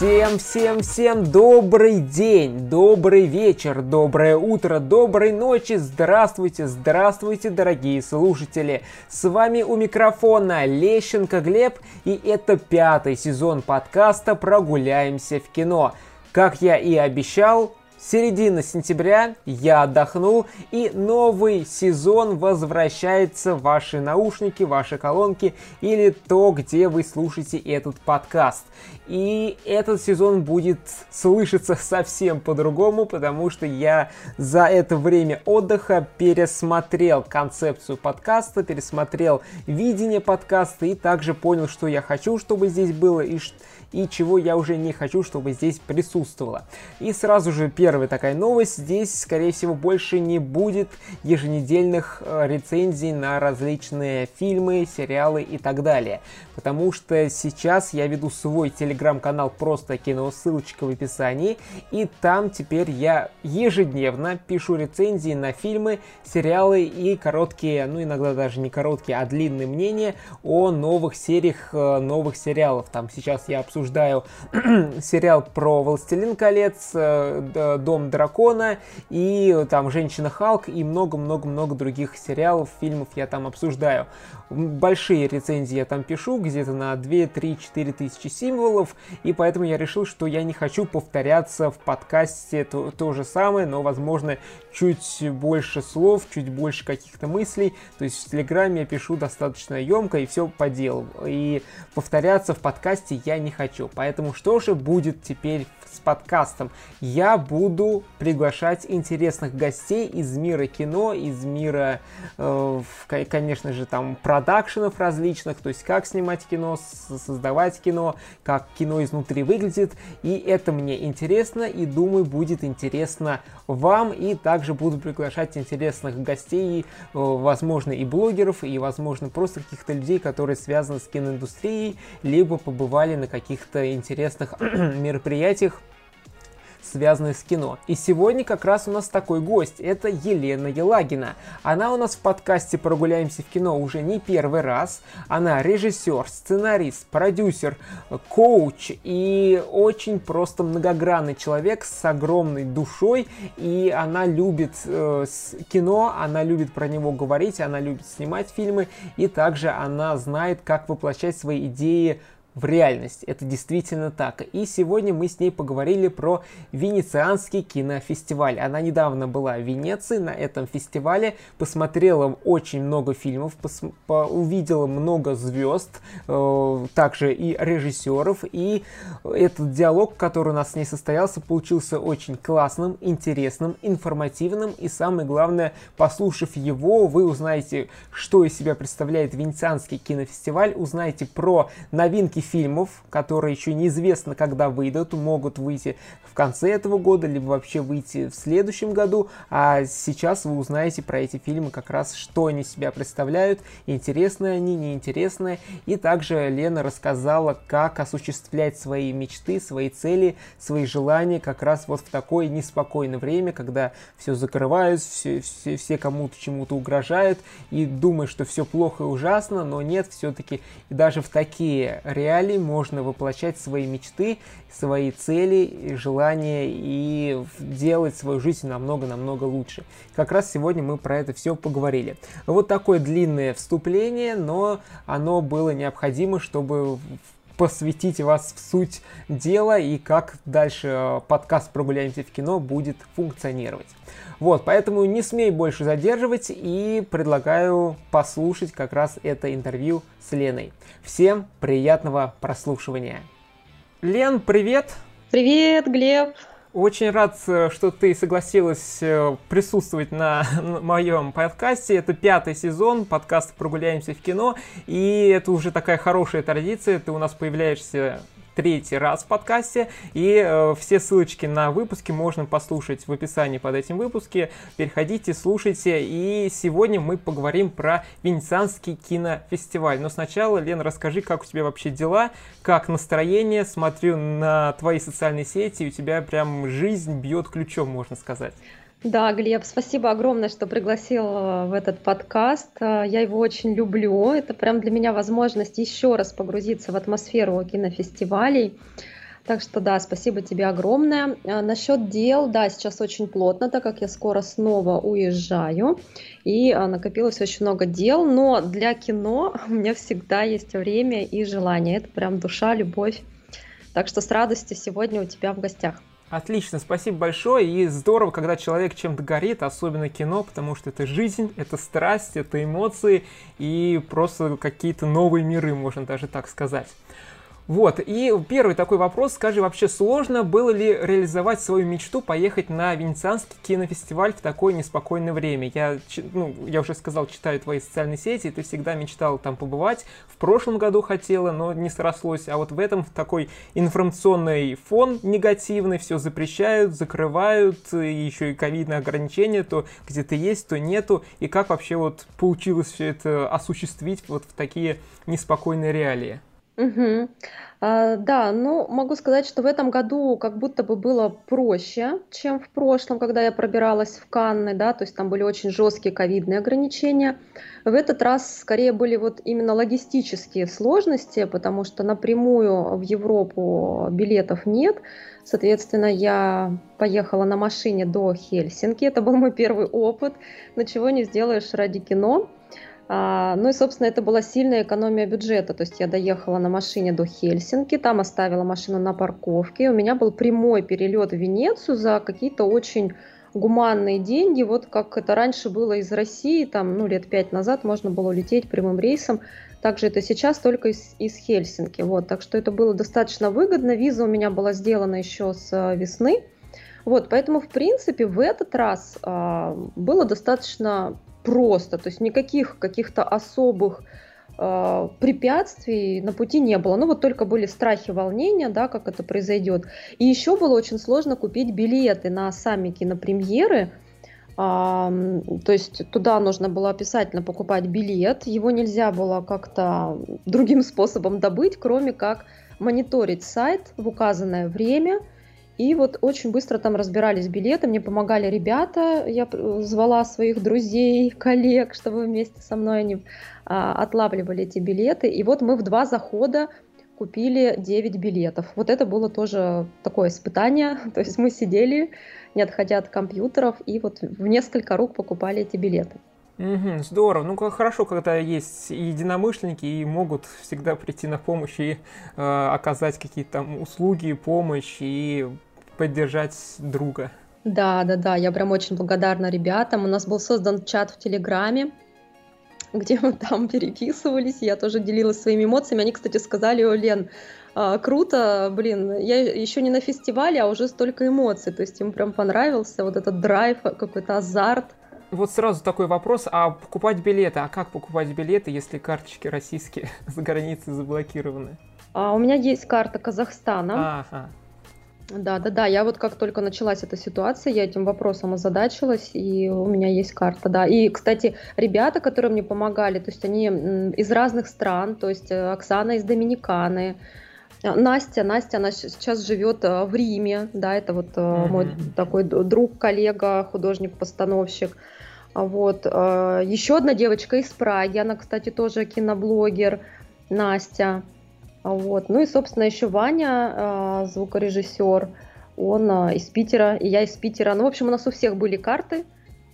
Всем, всем, всем добрый день, добрый вечер, доброе утро, доброй ночи, здравствуйте, здравствуйте, дорогие слушатели. С вами у микрофона Лещенко Глеб, и это пятый сезон подкаста «Прогуляемся в кино». Как я и обещал, Середина сентября, я отдохнул, и новый сезон возвращается в ваши наушники, ваши колонки или то, где вы слушаете этот подкаст. И этот сезон будет слышаться совсем по-другому, потому что я за это время отдыха пересмотрел концепцию подкаста, пересмотрел видение подкаста и также понял, что я хочу, чтобы здесь было и что и чего я уже не хочу, чтобы здесь присутствовало. И сразу же первая такая новость. Здесь, скорее всего, больше не будет еженедельных э, рецензий на различные фильмы, сериалы и так далее. Потому что сейчас я веду свой телеграм-канал «Просто кино», ссылочка в описании. И там теперь я ежедневно пишу рецензии на фильмы, сериалы и короткие, ну иногда даже не короткие, а длинные мнения о новых сериях, э, новых сериалов. Там сейчас я обсуждаю обсуждаю сериал про Властелин колец, э, Дом дракона и там Женщина Халк и много-много-много других сериалов, фильмов я там обсуждаю. Большие рецензии я там пишу, где-то на 2, 3, 4 тысячи символов, и поэтому я решил, что я не хочу повторяться в подкасте то, то же самое, но, возможно, чуть больше слов, чуть больше каких-то мыслей. То есть в Телеграме я пишу достаточно емко и все по делу. И повторяться в подкасте я не хочу. Поэтому что же будет теперь с подкастом? Я буду приглашать интересных гостей из мира кино, из мира, э, конечно же, там продакшенов различных, то есть как снимать кино, создавать кино, как кино изнутри выглядит. И это мне интересно и думаю будет интересно вам. И также буду приглашать интересных гостей, э, возможно, и блогеров, и, возможно, просто каких-то людей, которые связаны с киноиндустрией, либо побывали на каких-то интересных мероприятиях связанных с кино. И сегодня как раз у нас такой гость. Это Елена Елагина. Она у нас в подкасте «Прогуляемся в кино» уже не первый раз. Она режиссер, сценарист, продюсер, коуч и очень просто многогранный человек с огромной душой. И она любит э, кино, она любит про него говорить, она любит снимать фильмы. И также она знает, как воплощать свои идеи в реальность. Это действительно так. И сегодня мы с ней поговорили про Венецианский кинофестиваль. Она недавно была в Венеции на этом фестивале, посмотрела очень много фильмов, пос- по- увидела много звезд, э, также и режиссеров. И этот диалог, который у нас с ней состоялся, получился очень классным, интересным, информативным. И самое главное, послушав его, вы узнаете, что из себя представляет Венецианский кинофестиваль, узнаете про новинки фильмов, которые еще неизвестно, когда выйдут, могут выйти в конце этого года, либо вообще выйти в следующем году. А сейчас вы узнаете про эти фильмы как раз, что они себя представляют, интересные они, неинтересные. И также Лена рассказала, как осуществлять свои мечты, свои цели, свои желания как раз вот в такое неспокойное время, когда все закрывают, все, все, все кому-то чему-то угрожают и думают, что все плохо и ужасно, но нет, все-таки даже в такие реалии реалий можно воплощать свои мечты, свои цели, желания и делать свою жизнь намного-намного лучше. Как раз сегодня мы про это все поговорили. Вот такое длинное вступление, но оно было необходимо, чтобы посвятить вас в суть дела и как дальше э, подкаст «Прогуляемся в кино» будет функционировать. Вот, поэтому не смей больше задерживать и предлагаю послушать как раз это интервью с Леной. Всем приятного прослушивания. Лен, привет! Привет, Глеб! Очень рад, э, что ты согласилась э, присутствовать на моем подкасте. Это пятый сезон подкаста «Прогуляемся в кино». И это уже такая хорошая традиция. Ты у нас появляешься третий раз в подкасте. И э, все ссылочки на выпуски можно послушать в описании под этим выпуском. Переходите, слушайте. И сегодня мы поговорим про Венецианский кинофестиваль. Но сначала, Лена, расскажи, как у тебя вообще дела, как настроение. Смотрю на твои социальные сети, и у тебя прям жизнь бьет ключом, можно сказать. Да, Глеб, спасибо огромное, что пригласил э, в этот подкаст. Э, я его очень люблю. Это прям для меня возможность еще раз погрузиться в атмосферу кинофестивалей. Так что да, спасибо тебе огромное. А, насчет дел, да, сейчас очень плотно, так как я скоро снова уезжаю, и а, накопилось очень много дел, но для кино у меня всегда есть время и желание. Это прям душа, любовь. Так что с радостью сегодня у тебя в гостях. Отлично, спасибо большое. И здорово, когда человек чем-то горит, особенно кино, потому что это жизнь, это страсть, это эмоции и просто какие-то новые миры, можно даже так сказать. Вот, и первый такой вопрос, скажи, вообще сложно было ли реализовать свою мечту поехать на Венецианский кинофестиваль в такое неспокойное время? Я, ну, я уже сказал, читаю твои социальные сети, и ты всегда мечтал там побывать. В прошлом году хотела, но не срослось. А вот в этом такой информационный фон негативный, все запрещают, закрывают, и еще и ковидные ограничения, то где-то есть, то нету. И как вообще вот получилось все это осуществить вот в такие неспокойные реалии? Мгм. А, да, ну, могу сказать, что в этом году как будто бы было проще, чем в прошлом, когда я пробиралась в Канны, да, то есть там были очень жесткие ковидные ограничения. В этот раз скорее были вот именно логистические сложности, потому что напрямую в Европу билетов нет. Соответственно, я поехала на машине до Хельсинки. Это был мой первый опыт, но чего не сделаешь ради кино. А, ну и, собственно, это была сильная экономия бюджета. То есть я доехала на машине до Хельсинки, там оставила машину на парковке. У меня был прямой перелет в Венецию за какие-то очень гуманные деньги, вот как это раньше было из России, там, ну, лет пять назад можно было улететь прямым рейсом, также это сейчас только из, из Хельсинки, вот, так что это было достаточно выгодно, виза у меня была сделана еще с э, весны, вот, поэтому, в принципе, в этот раз а, было достаточно просто, то есть никаких каких-то особых э, препятствий на пути не было. Ну вот только были страхи, волнения, да, как это произойдет. И еще было очень сложно купить билеты на сами кинопремьеры. А, то есть туда нужно было обязательно покупать билет, его нельзя было как-то другим способом добыть, кроме как мониторить сайт в указанное время – и вот очень быстро там разбирались билеты, мне помогали ребята, я звала своих друзей, коллег, чтобы вместе со мной они а, отлавливали эти билеты. И вот мы в два захода купили 9 билетов. Вот это было тоже такое испытание. То есть мы сидели, не отходя от компьютеров, и вот в несколько рук покупали эти билеты. Угу, здорово. Ну, как хорошо, когда есть единомышленники и могут всегда прийти на помощь и э, оказать какие-то там услуги, помощь и поддержать друга. Да, да, да, я прям очень благодарна ребятам. У нас был создан чат в Телеграме, где мы там переписывались, я тоже делилась своими эмоциями. Они, кстати, сказали, о, Лен, а, круто, блин, я еще не на фестивале, а уже столько эмоций, то есть им прям понравился вот этот драйв, какой-то азарт. Вот сразу такой вопрос, а покупать билеты, а как покупать билеты, если карточки российские за границей заблокированы? А, у меня есть карта Казахстана. Ага. Да, да, да. Я вот как только началась эта ситуация, я этим вопросом озадачилась, и у меня есть карта, да. И, кстати, ребята, которые мне помогали, то есть они из разных стран, то есть э, Оксана из Доминиканы, э, Настя, Настя, она сейчас живет э, в Риме, да, это вот mm-hmm. мой такой друг, коллега, художник-постановщик. Вот. Еще одна девочка из Праги, она, кстати, тоже киноблогер, Настя. Вот. Ну и, собственно, еще Ваня, а, звукорежиссер, он а, из Питера, и я из Питера. Ну, в общем, у нас у всех были карты,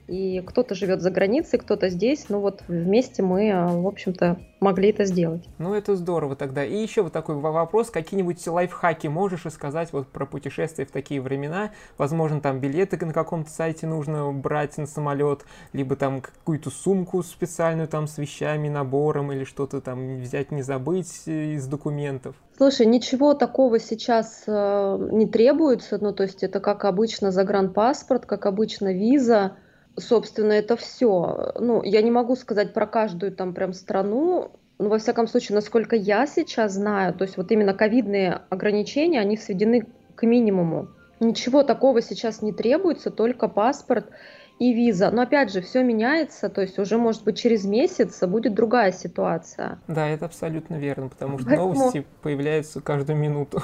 и кто-то живет за границей, кто-то здесь, ну вот вместе мы, а, в общем-то, могли это сделать. Ну это здорово тогда. И еще вот такой вопрос, какие-нибудь лайфхаки можешь рассказать вот про путешествия в такие времена? Возможно, там билеты на каком-то сайте нужно брать на самолет, либо там какую-то сумку специальную там с вещами, набором или что-то там взять, не забыть э, из документов. Слушай, ничего такого сейчас э, не требуется, ну то есть это как обычно загранпаспорт, как обычно виза, собственно, это все. Ну, я не могу сказать про каждую там прям страну, но во всяком случае, насколько я сейчас знаю, то есть вот именно ковидные ограничения, они сведены к минимуму. Ничего такого сейчас не требуется, только паспорт и виза. Но опять же, все меняется, то есть уже, может быть, через месяц будет другая ситуация. Да, это абсолютно верно, потому что Поэтому... новости появляются каждую минуту.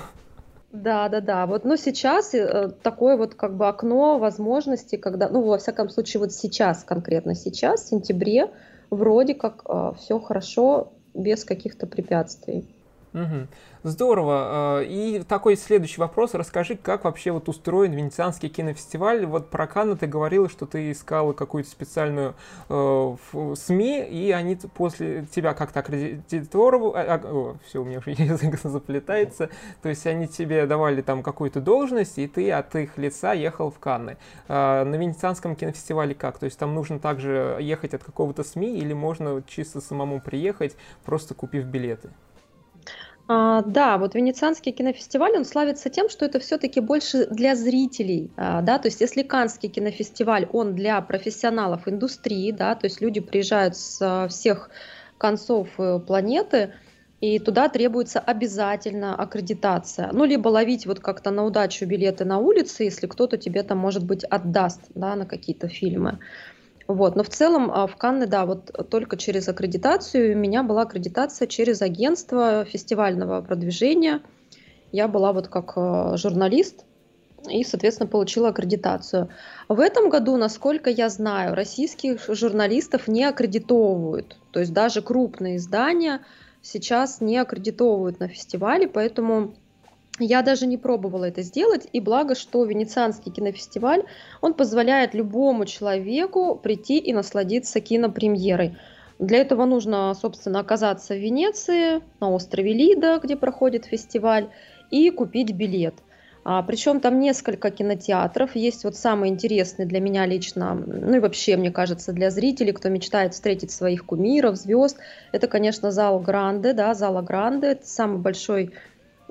Да, да, да. Вот, ну, сейчас э, такое вот как бы окно возможностей, когда, ну, во всяком случае, вот сейчас, конкретно сейчас, в сентябре, вроде как э, все хорошо, без каких-то препятствий. Угу. Здорово. А, и такой следующий вопрос. Расскажи, как вообще вот устроен Венецианский кинофестиваль? Вот про Канны ты говорила, что ты искала какую-то специальную э, СМИ, и они после тебя как-то аккредитировали... А, а, все, у меня уже язык заплетается. То есть они тебе давали там какую-то должность, и ты от их лица ехал в Канны. А, на Венецианском кинофестивале как? То есть там нужно также ехать от какого-то СМИ, или можно чисто самому приехать, просто купив билеты? А, да, вот Венецианский кинофестиваль, он славится тем, что это все-таки больше для зрителей, а, да, то есть если Канский кинофестиваль, он для профессионалов индустрии, да, то есть люди приезжают с а, всех концов э, планеты, и туда требуется обязательно аккредитация. Ну, либо ловить вот как-то на удачу билеты на улице, если кто-то тебе там, может быть, отдаст, да, на какие-то фильмы. Вот. Но в целом а, в Канны, да, вот только через аккредитацию. У меня была аккредитация через агентство фестивального продвижения. Я была вот как а, журналист и, соответственно, получила аккредитацию. В этом году, насколько я знаю, российских журналистов не аккредитовывают. То есть даже крупные издания сейчас не аккредитовывают на фестивале, поэтому я даже не пробовала это сделать, и благо, что Венецианский кинофестиваль, он позволяет любому человеку прийти и насладиться кинопремьерой. Для этого нужно, собственно, оказаться в Венеции, на острове Лида, где проходит фестиваль, и купить билет. А, причем там несколько кинотеатров. Есть вот самый интересный для меня лично, ну и вообще, мне кажется, для зрителей, кто мечтает встретить своих кумиров, звезд. Это, конечно, зал Гранде, да, зала Гранде. Это самый большой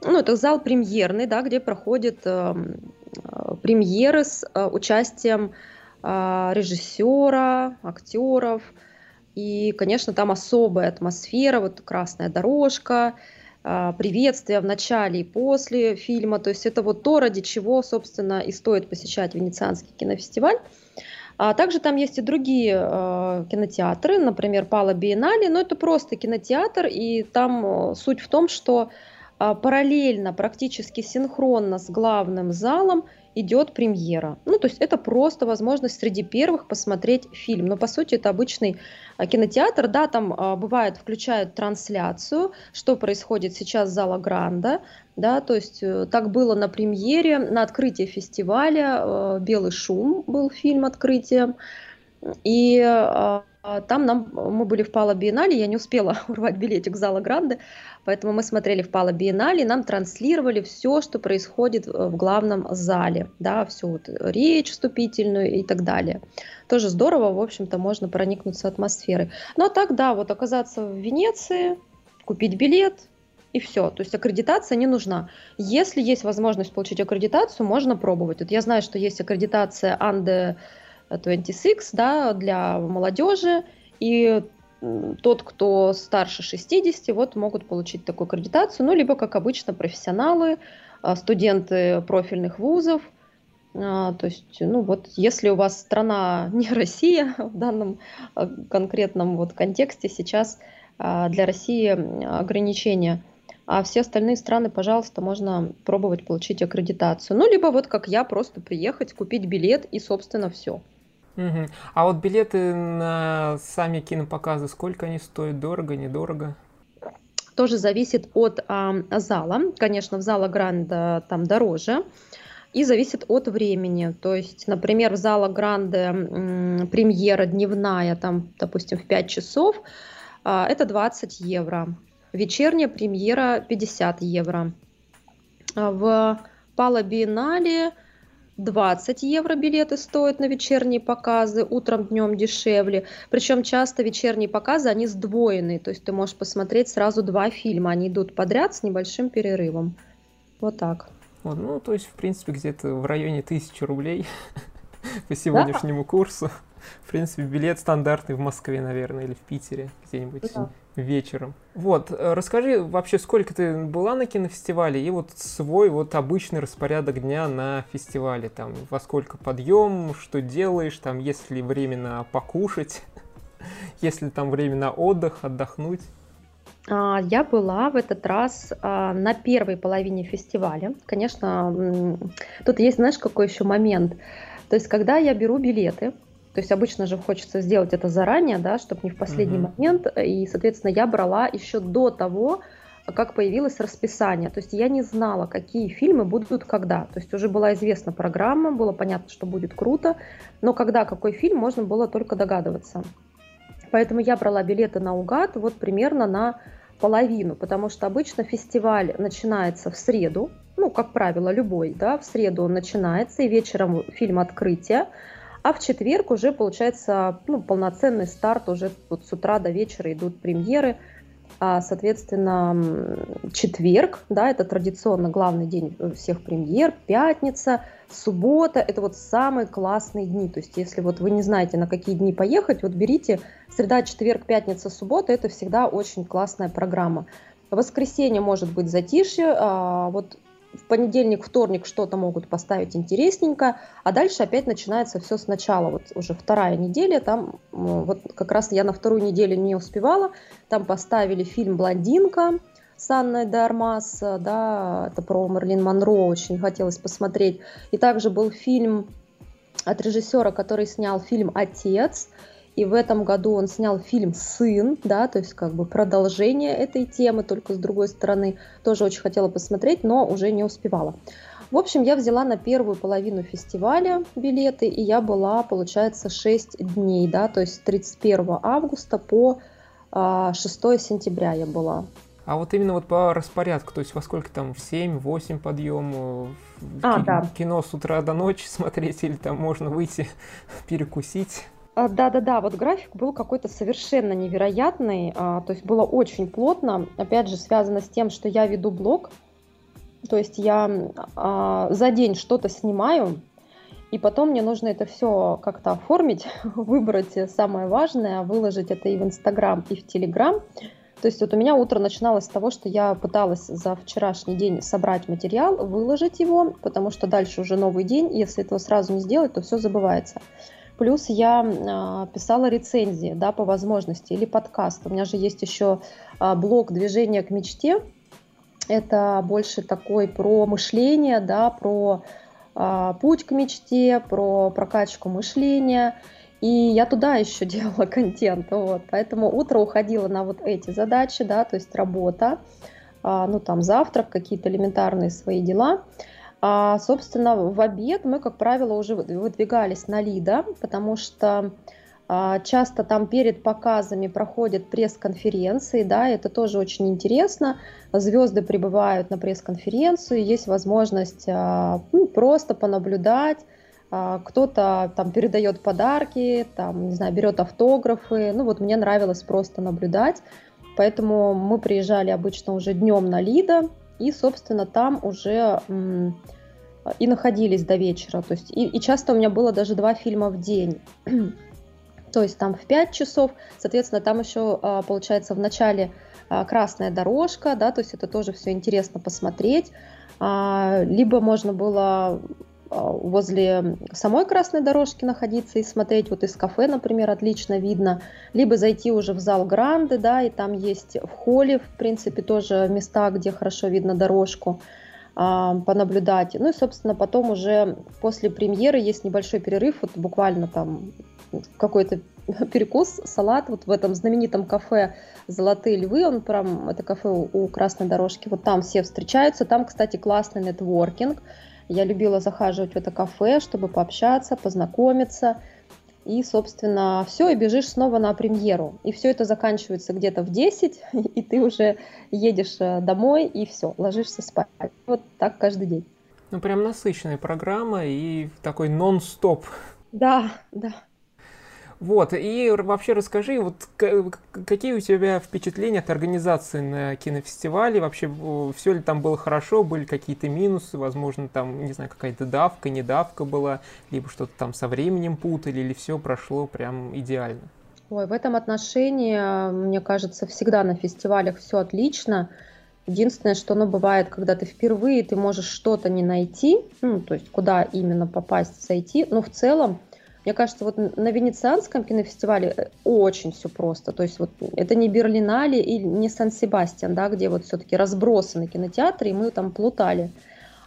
ну, это зал премьерный, да, где проходят э, премьеры с э, участием э, режиссера, актеров. И, конечно, там особая атмосфера, вот красная дорожка, э, приветствие в начале и после фильма. То есть это вот то, ради чего, собственно, и стоит посещать Венецианский кинофестиваль. А также там есть и другие э, кинотеатры, например, Пала Биеннале, но это просто кинотеатр, и там э, суть в том, что а, параллельно, практически синхронно с главным залом идет премьера. Ну, то есть это просто возможность среди первых посмотреть фильм. Но по сути это обычный а, кинотеатр, да, там а, бывает включают трансляцию, что происходит сейчас зала Гранда, да, то есть э, так было на премьере, на открытии фестиваля э, «Белый шум» был фильм открытием, и там нам, мы были в Пала Биеннале, я не успела урвать билетик зала Гранды, Поэтому мы смотрели в Пала Биеннале, нам транслировали все, что происходит в главном зале, да, всю вот речь вступительную и так далее. Тоже здорово, в общем-то, можно проникнуться атмосферой. Но так, да, вот оказаться в Венеции, купить билет, и все. То есть аккредитация не нужна. Если есть возможность получить аккредитацию, можно пробовать. Вот я знаю, что есть аккредитация Under 26 да, для молодежи, и тот, кто старше 60, вот могут получить такую аккредитацию, ну, либо, как обычно, профессионалы, а, студенты профильных вузов. А, то есть, ну, вот, если у вас страна не Россия в данном а, конкретном вот контексте, сейчас для России ограничения, а все остальные страны, пожалуйста, можно пробовать получить аккредитацию. Ну, либо вот как я, просто приехать, купить билет и, собственно, все. Угу. А вот билеты на сами кинопоказы, сколько они стоят? Дорого, недорого? Тоже зависит от а, зала. Конечно, в зала Гранда там дороже. И зависит от времени. То есть, например, в зала Гранде премьера дневная, там, допустим, в 5 часов, а, это 20 евро. Вечерняя премьера 50 евро. А в Пала Биеннале 20 евро билеты стоят на вечерние показы, утром, днем дешевле. Причем часто вечерние показы, они сдвоенные, то есть ты можешь посмотреть сразу два фильма, они идут подряд с небольшим перерывом. Вот так. Вот, ну, то есть, в принципе, где-то в районе тысячи рублей по сегодняшнему да. курсу. В принципе, билет стандартный в Москве, наверное, или в Питере где-нибудь. Да вечером. Вот, э, расскажи вообще, сколько ты была на кинофестивале и вот свой вот обычный распорядок дня на фестивале, там, во сколько подъем, что делаешь, там, есть ли время на покушать, есть ли там время на отдых, отдохнуть. А, я была в этот раз а, на первой половине фестиваля. Конечно, тут есть, знаешь, какой еще момент. То есть, когда я беру билеты, то есть обычно же хочется сделать это заранее, да, чтобы не в последний uh-huh. момент. И, соответственно, я брала еще до того, как появилось расписание. То есть я не знала, какие фильмы будут когда. То есть уже была известна программа, было понятно, что будет круто, но когда какой фильм, можно было только догадываться. Поэтому я брала билеты наугад вот примерно на половину, потому что обычно фестиваль начинается в среду, ну, как правило, любой, да, в среду он начинается, и вечером фильм открытия, а в четверг уже получается ну, полноценный старт, уже вот с утра до вечера идут премьеры, а, соответственно, четверг, да, это традиционно главный день всех премьер, пятница, суббота, это вот самые классные дни, то есть если вот вы не знаете, на какие дни поехать, вот берите среда, четверг, пятница, суббота, это всегда очень классная программа. Воскресенье может быть затишье, а вот в понедельник, вторник что-то могут поставить интересненько, а дальше опять начинается все сначала. Вот уже вторая неделя, там вот как раз я на вторую неделю не успевала, там поставили фильм «Блондинка», с Анной Дармас, да, это про Мерлин Монро, очень хотелось посмотреть. И также был фильм от режиссера, который снял фильм «Отец», и в этом году он снял фильм «Сын», да, то есть как бы продолжение этой темы, только с другой стороны. Тоже очень хотела посмотреть, но уже не успевала. В общем, я взяла на первую половину фестиваля билеты, и я была, получается, 6 дней, да, то есть с 31 августа по 6 а, сентября я была. А вот именно вот по распорядку, то есть во сколько там, в 7-8 подъем, а, кино, да. кино с утра до ночи смотреть, или там можно выйти перекусить? А, да-да-да, вот график был какой-то совершенно невероятный, а, то есть было очень плотно, опять же связано с тем, что я веду блог, то есть я а, за день что-то снимаю, и потом мне нужно это все как-то оформить, выбрать самое важное, выложить это и в Инстаграм, и в Телеграм. То есть вот у меня утро начиналось с того, что я пыталась за вчерашний день собрать материал, выложить его, потому что дальше уже новый день, если этого сразу не сделать, то все забывается. Плюс я а, писала рецензии, да, по возможности, или подкаст. У меня же есть еще а, блог «Движение к мечте». Это больше такой про мышление, да, про а, путь к мечте, про прокачку мышления. И я туда еще делала контент, вот. Поэтому утро уходило на вот эти задачи, да, то есть работа, ну там завтрак, какие-то элементарные свои дела. А, собственно, в обед мы, как правило, уже выдвигались на Лида, потому что а, часто там перед показами проходят пресс-конференции, да, это тоже очень интересно. Звезды прибывают на пресс-конференцию, есть возможность а, ну, просто понаблюдать, а, кто-то там передает подарки, там, не знаю, берет автографы. Ну вот мне нравилось просто наблюдать, поэтому мы приезжали обычно уже днем на Лида, и, собственно, там уже и находились до вечера. То есть, и, и часто у меня было даже два фильма в день. То есть там в 5 часов, соответственно, там еще а, получается в начале а, красная дорожка, да, то есть это тоже все интересно посмотреть. А, либо можно было возле самой красной дорожки находиться и смотреть, вот из кафе, например, отлично видно, либо зайти уже в зал Гранды, да, и там есть в холле, в принципе, тоже места, где хорошо видно дорожку, а, понаблюдать. Ну и, собственно, потом уже после премьеры есть небольшой перерыв, вот буквально там какой-то перекус, салат, вот в этом знаменитом кафе «Золотые львы», он прям, это кафе у красной дорожки, вот там все встречаются, там, кстати, классный нетворкинг, я любила захаживать в это кафе, чтобы пообщаться, познакомиться. И, собственно, все, и бежишь снова на премьеру. И все это заканчивается где-то в 10, и ты уже едешь э, домой, и все, ложишься спать. Вот так каждый день. Ну, прям насыщенная программа и такой нон-стоп. Да, да. Вот, и вообще расскажи, вот какие у тебя впечатления от организации на кинофестивале, вообще все ли там было хорошо, были какие-то минусы, возможно, там, не знаю, какая-то давка, недавка была, либо что-то там со временем путали, или все прошло прям идеально? Ой, в этом отношении, мне кажется, всегда на фестивалях все отлично. Единственное, что ну, бывает, когда ты впервые, ты можешь что-то не найти, ну, то есть куда именно попасть, зайти, но в целом мне кажется, вот на Венецианском кинофестивале э, очень все просто. То есть вот это не Берлинале и не Сан-Себастьян, да, где вот все-таки разбросаны кинотеатры, и мы там плутали.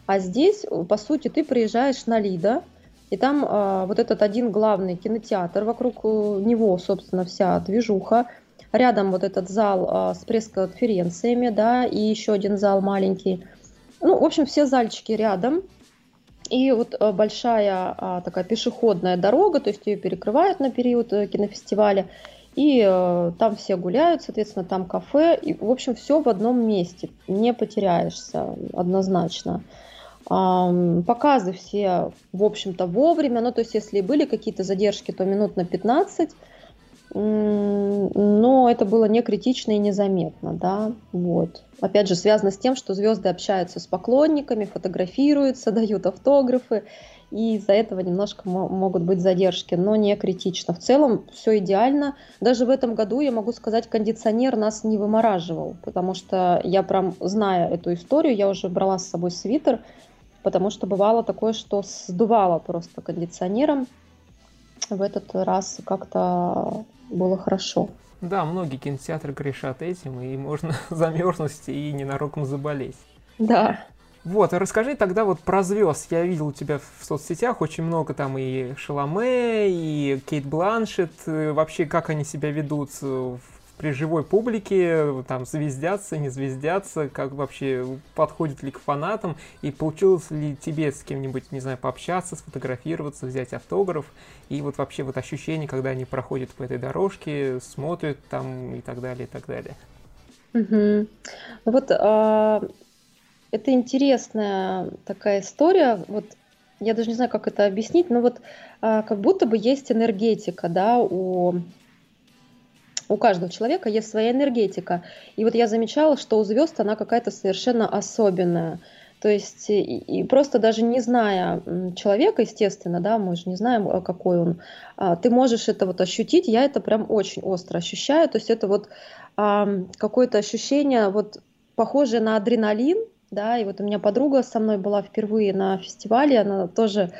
А здесь, по сути, ты приезжаешь на Лида, и там а, вот этот один главный кинотеатр, вокруг э, него, собственно, вся движуха. Рядом вот этот зал а, с пресс-конференциями, да, и еще один зал маленький. Ну, в общем, все зальчики рядом. И вот а, большая а, такая пешеходная дорога, то есть ее перекрывают на период э, кинофестиваля. И э, там все гуляют, соответственно, там кафе. И, в общем, все в одном месте. Не потеряешься однозначно. Показы все, в общем-то, вовремя. Ну, то есть, если были какие-то задержки, то минут на 15 но это было не критично и незаметно, да, вот. Опять же, связано с тем, что звезды общаются с поклонниками, фотографируются, дают автографы, и из-за этого немножко могут быть задержки, но не критично. В целом все идеально. Даже в этом году, я могу сказать, кондиционер нас не вымораживал, потому что я прям, зная эту историю, я уже брала с собой свитер, потому что бывало такое, что сдувало просто кондиционером. В этот раз как-то было хорошо. Да, многие кинотеатры грешат этим, и можно замерзнуть и ненароком заболеть. Да. Вот, а расскажи тогда вот про звезд. Я видел у тебя в соцсетях очень много там и Шаломе, и Кейт Бланшет. Э, вообще, как они себя ведут в при живой публике, там, звездятся, не звездятся, как вообще, подходит ли к фанатам, и получилось ли тебе с кем-нибудь, не знаю, пообщаться, сфотографироваться, взять автограф, и вот вообще вот ощущение, когда они проходят по этой дорожке, смотрят там и так далее, и так далее. Угу. Вот а, это интересная такая история, вот я даже не знаю, как это объяснить, но вот а, как будто бы есть энергетика, да, у у каждого человека есть своя энергетика. И вот я замечала, что у звезд она какая-то совершенно особенная. То есть и, и просто даже не зная человека, естественно, да, мы же не знаем, а, какой он, а, ты можешь это вот ощутить. Я это прям очень остро ощущаю. То есть это вот а, какое-то ощущение вот похожее на адреналин, да. И вот у меня подруга со мной была впервые на фестивале, она тоже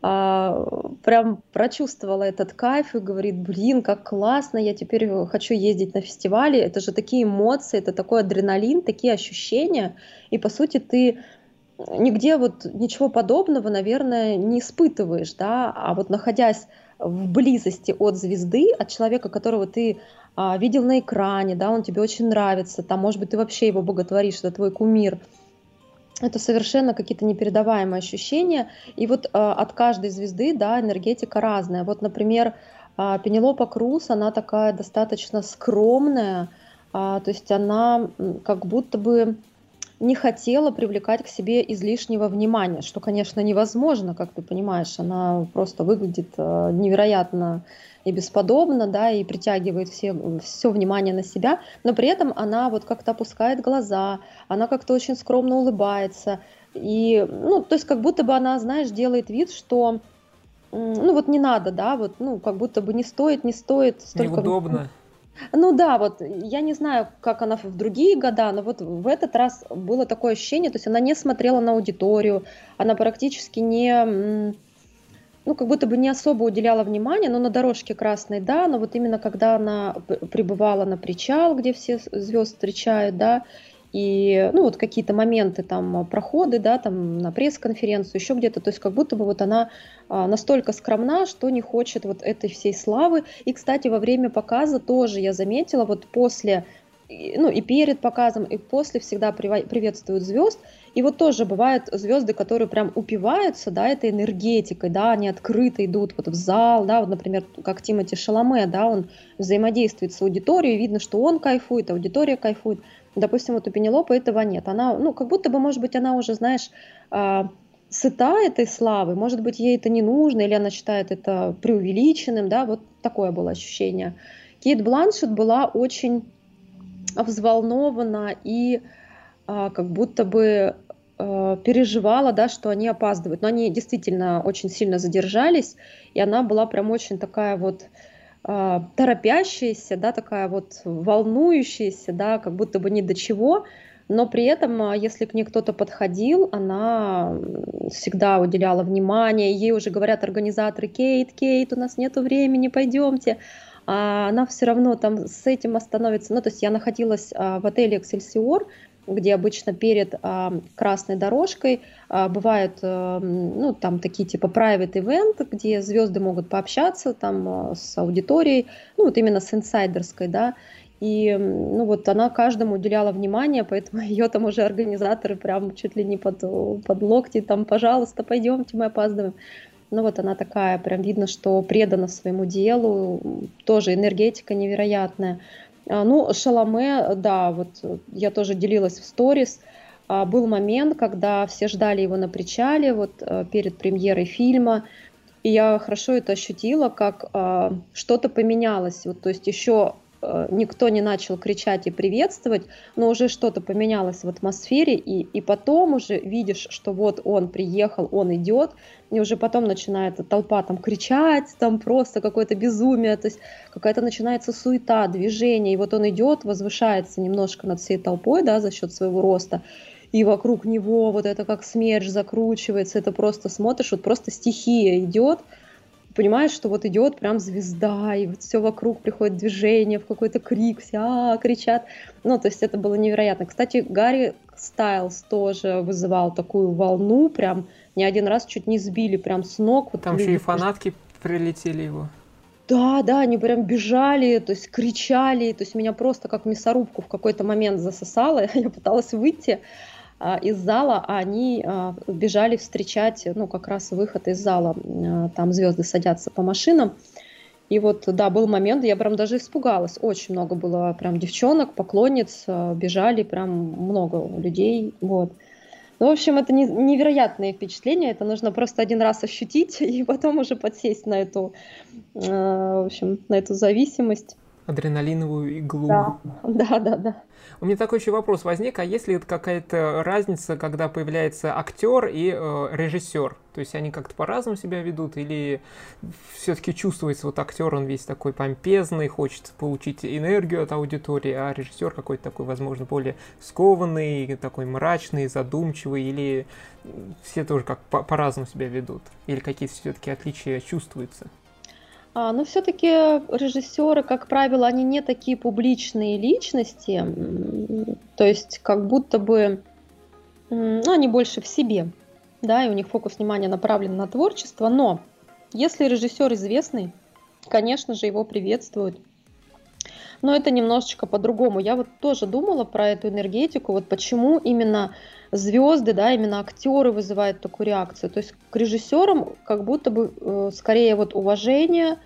прям прочувствовала этот кайф и говорит, блин, как классно, я теперь хочу ездить на фестивале, это же такие эмоции, это такой адреналин, такие ощущения, и по сути ты нигде вот ничего подобного, наверное, не испытываешь, да, а вот находясь в близости от звезды, от человека, которого ты а, видел на экране, да, он тебе очень нравится, там, может быть, ты вообще его боготворишь, это твой кумир, это совершенно какие-то непередаваемые ощущения. И вот э, от каждой звезды, да, энергетика разная. Вот, например, э, Пенелопа Круз, она такая достаточно скромная, э, то есть она как будто бы не хотела привлекать к себе излишнего внимания, что, конечно, невозможно, как ты понимаешь, она просто выглядит э, невероятно и бесподобно, да, и притягивает все, все внимание на себя, но при этом она вот как-то опускает глаза, она как-то очень скромно улыбается, и, ну, то есть как будто бы она, знаешь, делает вид, что, ну, вот не надо, да, вот, ну, как будто бы не стоит, не стоит столько... Неудобно. Ну да, вот я не знаю, как она в другие года, но вот в этот раз было такое ощущение, то есть она не смотрела на аудиторию, она практически не ну, как будто бы не особо уделяла внимания, но на дорожке красной, да, но вот именно когда она прибывала на причал, где все звезд встречают, да, и, ну, вот какие-то моменты, там, проходы, да, там, на пресс-конференцию, еще где-то, то есть как будто бы вот она а, настолько скромна, что не хочет вот этой всей славы. И, кстати, во время показа тоже я заметила, вот после ну и перед показом, и после всегда приветствуют звезд. И вот тоже бывают звезды, которые прям упиваются, да, этой энергетикой, да, они открыто идут вот в зал, да, вот, например, как Тимати Шаломе, да, он взаимодействует с аудиторией, видно, что он кайфует, аудитория кайфует. Допустим, вот у Пенелопы этого нет. Она, ну, как будто бы, может быть, она уже, знаешь, а, сыта этой славы, может быть, ей это не нужно, или она считает это преувеличенным, да, вот такое было ощущение. Кейт Бланшет была очень взволнована и а, как будто бы а, переживала, да, что они опаздывают. Но они действительно очень сильно задержались, и она была прям очень такая вот а, торопящаяся, да, такая вот волнующаяся, да, как будто бы ни до чего. Но при этом, а, если к ней кто-то подходил, она всегда уделяла внимание. Ей уже говорят организаторы, Кейт, Кейт, у нас нет времени, пойдемте а она все равно там с этим остановится. Ну, то есть я находилась а, в отеле «Эксельсиор», где обычно перед а, красной дорожкой а, бывают, а, ну, там такие типа private event, где звезды могут пообщаться там а, с аудиторией, ну, вот именно с инсайдерской, да, и, ну, вот она каждому уделяла внимание, поэтому ее там уже организаторы прям чуть ли не под, под локти, там, пожалуйста, пойдемте, мы опаздываем. Ну, вот она такая, прям видно, что предана своему делу, тоже энергетика невероятная. А, ну, Шаломе, да, вот я тоже делилась в сторис. А, был момент, когда все ждали его на причале, вот э, перед премьерой фильма, и я хорошо это ощутила, как а, что-то поменялось. Вот, то есть еще Э, никто не начал кричать и приветствовать, но уже что-то поменялось в атмосфере, и, и потом уже видишь, что вот он приехал, он идет, и уже потом начинает толпа там кричать, там просто какое-то безумие, то есть какая-то начинается суета, движение, и вот он идет, возвышается немножко над всей толпой, да, за счет своего роста, и вокруг него вот это как смерч закручивается, это просто смотришь, вот просто стихия идет, понимаешь, что вот идет прям звезда, и вот все вокруг приходит движение, в какой-то крик, все а, кричат. Ну, то есть это было невероятно. Кстати, Гарри Стайлз тоже вызывал такую волну, прям не один раз чуть не сбили прям с ног. Вот Там еще и фанатки прилетели его. Да, да, они прям бежали, то есть кричали, то есть меня просто как мясорубку в какой-то момент засосало, я пыталась выйти, из зала, а они а, бежали встречать, ну, как раз выход из зала, а, там звезды садятся по машинам. И вот, да, был момент, я прям даже испугалась. Очень много было прям девчонок, поклонниц, бежали прям много людей, вот. Ну, в общем, это невероятное впечатление, это нужно просто один раз ощутить и потом уже подсесть на эту, в общем, на эту зависимость адреналиновую иглу. Да, да, да, да. У меня такой еще вопрос возник, а есть ли какая-то разница, когда появляется актер и э, режиссер? То есть они как-то по-разному себя ведут, или все-таки чувствуется вот актер, он весь такой помпезный, хочет получить энергию от аудитории, а режиссер какой-то такой, возможно, более скованный, такой мрачный, задумчивый, или все тоже как по-разному себя ведут? Или какие-то все-таки отличия чувствуются? А, но все-таки режиссеры, как правило, они не такие публичные личности, то есть как будто бы ну, они больше в себе, да, и у них фокус внимания направлен на творчество, но если режиссер известный, конечно же, его приветствуют. Но это немножечко по-другому. Я вот тоже думала про эту энергетику, вот почему именно звезды, да, именно актеры вызывают такую реакцию. То есть к режиссерам как будто бы э, скорее вот уважение,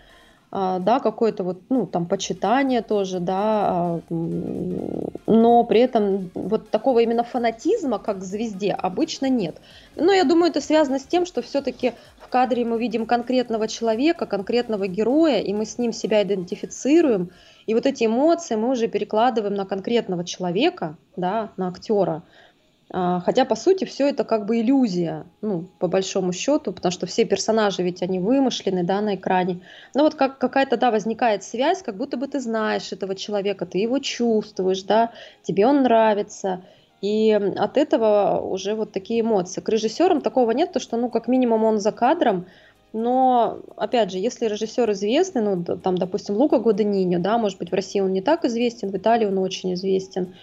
э, да, какое-то вот, ну, там, почитание тоже, да, э, но при этом вот такого именно фанатизма, как к звезде, обычно нет. Но я думаю, это связано с тем, что все-таки в кадре мы видим конкретного человека, конкретного героя, и мы с ним себя идентифицируем, и вот эти эмоции мы уже перекладываем на конкретного человека, да, на актера. А, хотя, по сути, все это как бы иллюзия, ну, по большому счету, потому что все персонажи ведь они вымышлены, да, на экране. Но вот как какая-то, да, возникает связь, как будто бы ты знаешь этого человека, ты его чувствуешь, да, тебе он нравится. И от этого уже вот такие эмоции. К режиссерам такого нет, то что, ну, как минимум он за кадром, но, опять же, если режиссер известный, ну, там, допустим, Лука Гудениньо, да, может быть, в России он не так известен, в Италии он очень известен,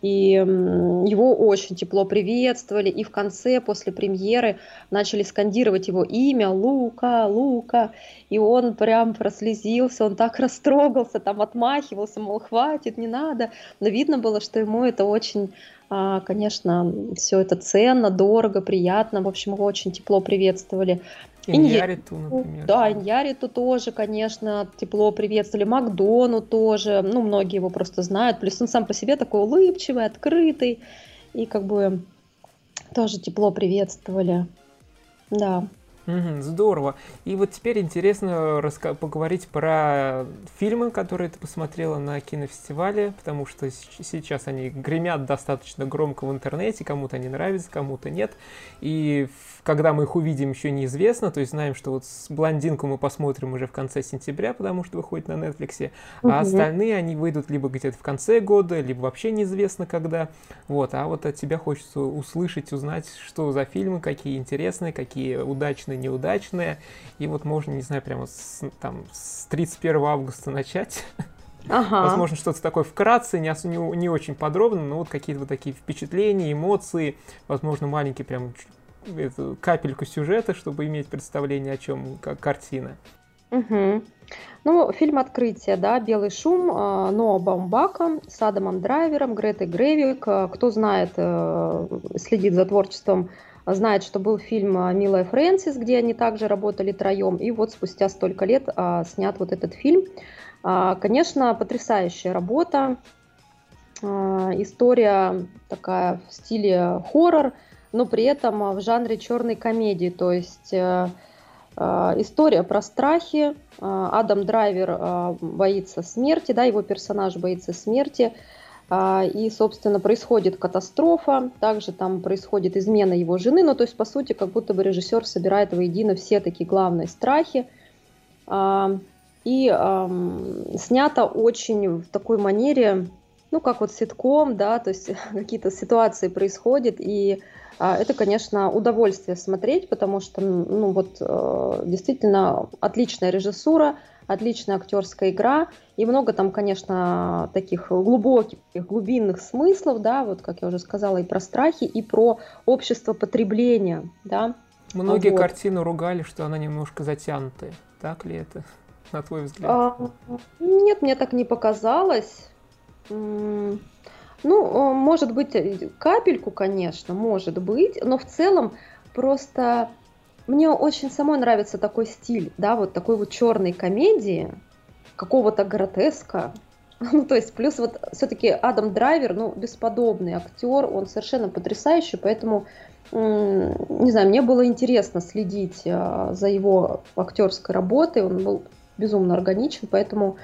и его очень тепло приветствовали, и в конце, после премьеры, начали скандировать его имя Лука, Лука, и он прям прослезился, он так растрогался, там отмахивался, мол, хватит, не надо, но видно было, что ему это очень а, конечно, все это ценно, дорого, приятно. В общем, его очень тепло приветствовали. Иньяриту, например. Да, Иньяриту тоже, конечно, тепло приветствовали. Макдону тоже. Ну, многие его просто знают. Плюс он сам по себе такой улыбчивый, открытый. И как бы тоже тепло приветствовали. Да. Угу, здорово. И вот теперь интересно раска- поговорить про фильмы, которые ты посмотрела на кинофестивале, потому что сейчас они гремят достаточно громко в интернете, кому-то они нравятся, кому-то нет. И когда мы их увидим, еще неизвестно. То есть знаем, что вот с блондинку мы посмотрим уже в конце сентября, потому что выходит на Netflix. Угу. А остальные они выйдут либо где-то в конце года, либо вообще неизвестно когда. Вот. А вот от тебя хочется услышать, узнать, что за фильмы, какие интересные, какие удачные, неудачные. И вот можно, не знаю, прямо с, там, с 31 августа начать. Ага. Возможно, что-то такое вкратце, не, не, не очень подробно, но вот какие-то вот такие впечатления, эмоции, возможно, маленький прям эту, капельку сюжета, чтобы иметь представление, о чем как картина. Угу. Ну, фильм «Открытие», да, «Белый шум», а, Ноа Баумбака с Адамом Драйвером, Гретой Грейвик. А, кто знает, э, следит за творчеством, знает, что был фильм «Милая Фрэнсис», где они также работали троем. И вот спустя столько лет а, снят вот этот фильм. Конечно, потрясающая работа. История такая в стиле хоррор, но при этом в жанре черной комедии. То есть э, Э, история про страхи. Э, Адам Драйвер боится смерти, да, его персонаж боится смерти. И, собственно, происходит катастрофа, также там происходит измена его жены, ну, то есть, по сути, как будто бы режиссер собирает воедино все такие главные страхи. И снято очень в такой манере, ну, как вот ситком, да, то есть какие-то ситуации происходят, и а, это, конечно, удовольствие смотреть, потому что, ну вот, э, действительно отличная режиссура, отличная актерская игра, и много там, конечно, таких глубоких, глубинных смыслов, да, вот, как я уже сказала, и про страхи, и про общество потребления, да. Многие вот. картины ругали, что она немножко затянутая. Так ли это, на твой взгляд? А, нет, мне так не показалось. Ну, может быть, э, капельку, конечно, может быть, но в целом просто мне очень самой нравится такой стиль, да, вот такой вот черной комедии, какого-то гротеска. Ну, то есть, плюс вот все-таки Адам Драйвер, ну, бесподобный актер, он совершенно потрясающий, поэтому, не знаю, мне было интересно следить а, за его актерской работой, он был безумно органичен, поэтому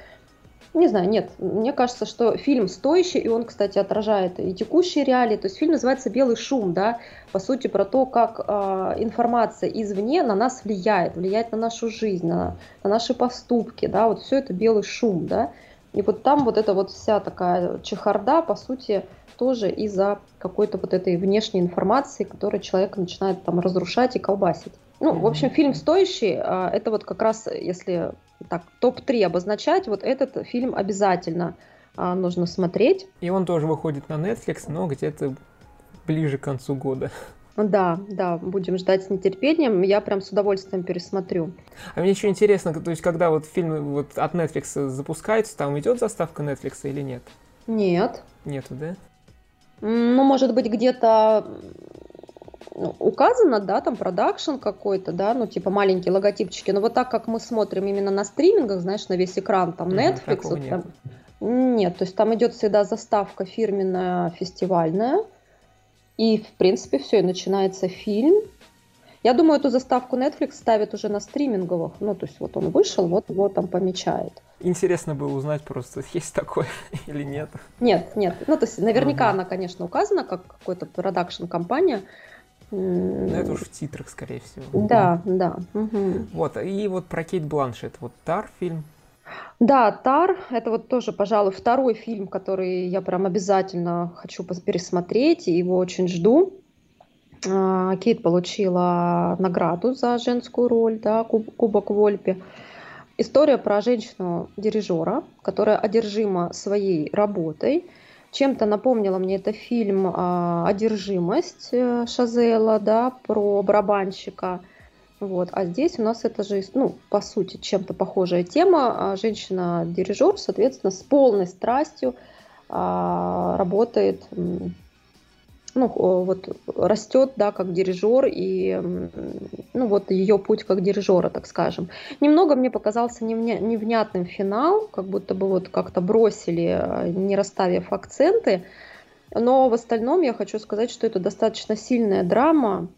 не знаю, нет. Мне кажется, что фильм стоящий, и он, кстати, отражает и текущие реалии. То есть фильм называется «Белый шум», да, по сути, про то, как э, информация извне на нас влияет, влияет на нашу жизнь, на, на наши поступки, да, вот все это белый шум, да. И вот там вот эта вот вся такая чехарда, по сути, тоже из-за какой-то вот этой внешней информации, которая человека начинает там разрушать и колбасить. Ну, в общем, фильм стоящий. А, это вот как раз, если так топ-3 обозначать, вот этот фильм обязательно а, нужно смотреть. И он тоже выходит на Netflix, но где-то ближе к концу года. Да, да, будем ждать с нетерпением. Я прям с удовольствием пересмотрю. А мне еще интересно, то есть когда вот фильмы вот от Netflix запускаются, там идет заставка Netflix или нет? Нет. Нету, да? Ну, может быть, где-то ну, указано, да, там продакшн какой-то, да, ну, типа маленькие логотипчики, но вот так как мы смотрим именно на стримингах, знаешь, на весь экран, там, Netflix, вот, нет. там, нет, то есть там идет всегда заставка фирменная, фестивальная, и, в принципе, все, и начинается фильм. Я думаю, эту заставку Netflix ставит уже на стриминговых. Ну, то есть вот он вышел, вот его там помечает. Интересно было узнать просто, есть такое или нет. Нет, нет. Ну, то есть наверняка угу. она, конечно, указана как какой-то продакшн-компания, ну, это уж в титрах, скорее всего. Да, да. Угу. Вот, и вот про Кейт Бланшет, вот Тар фильм. Да, Тар, это вот тоже, пожалуй, второй фильм, который я прям обязательно хочу пересмотреть, и его очень жду. А, Кейт получила награду за женскую роль, да, Кубок Вольпи. История про женщину-дирижера, которая одержима своей работой – чем-то напомнила мне это фильм а, «Одержимость» э, Шазела, да, про барабанщика. Вот. А здесь у нас это же, ну, по сути, чем-то похожая тема. А женщина-дирижер, соответственно, с полной страстью а, работает ну, вот растет, да, как дирижер, и, ну, вот ее путь как дирижера, так скажем. Немного мне показался невнятным финал, как будто бы вот как-то бросили, не расставив акценты, но в остальном я хочу сказать, что это достаточно сильная драма,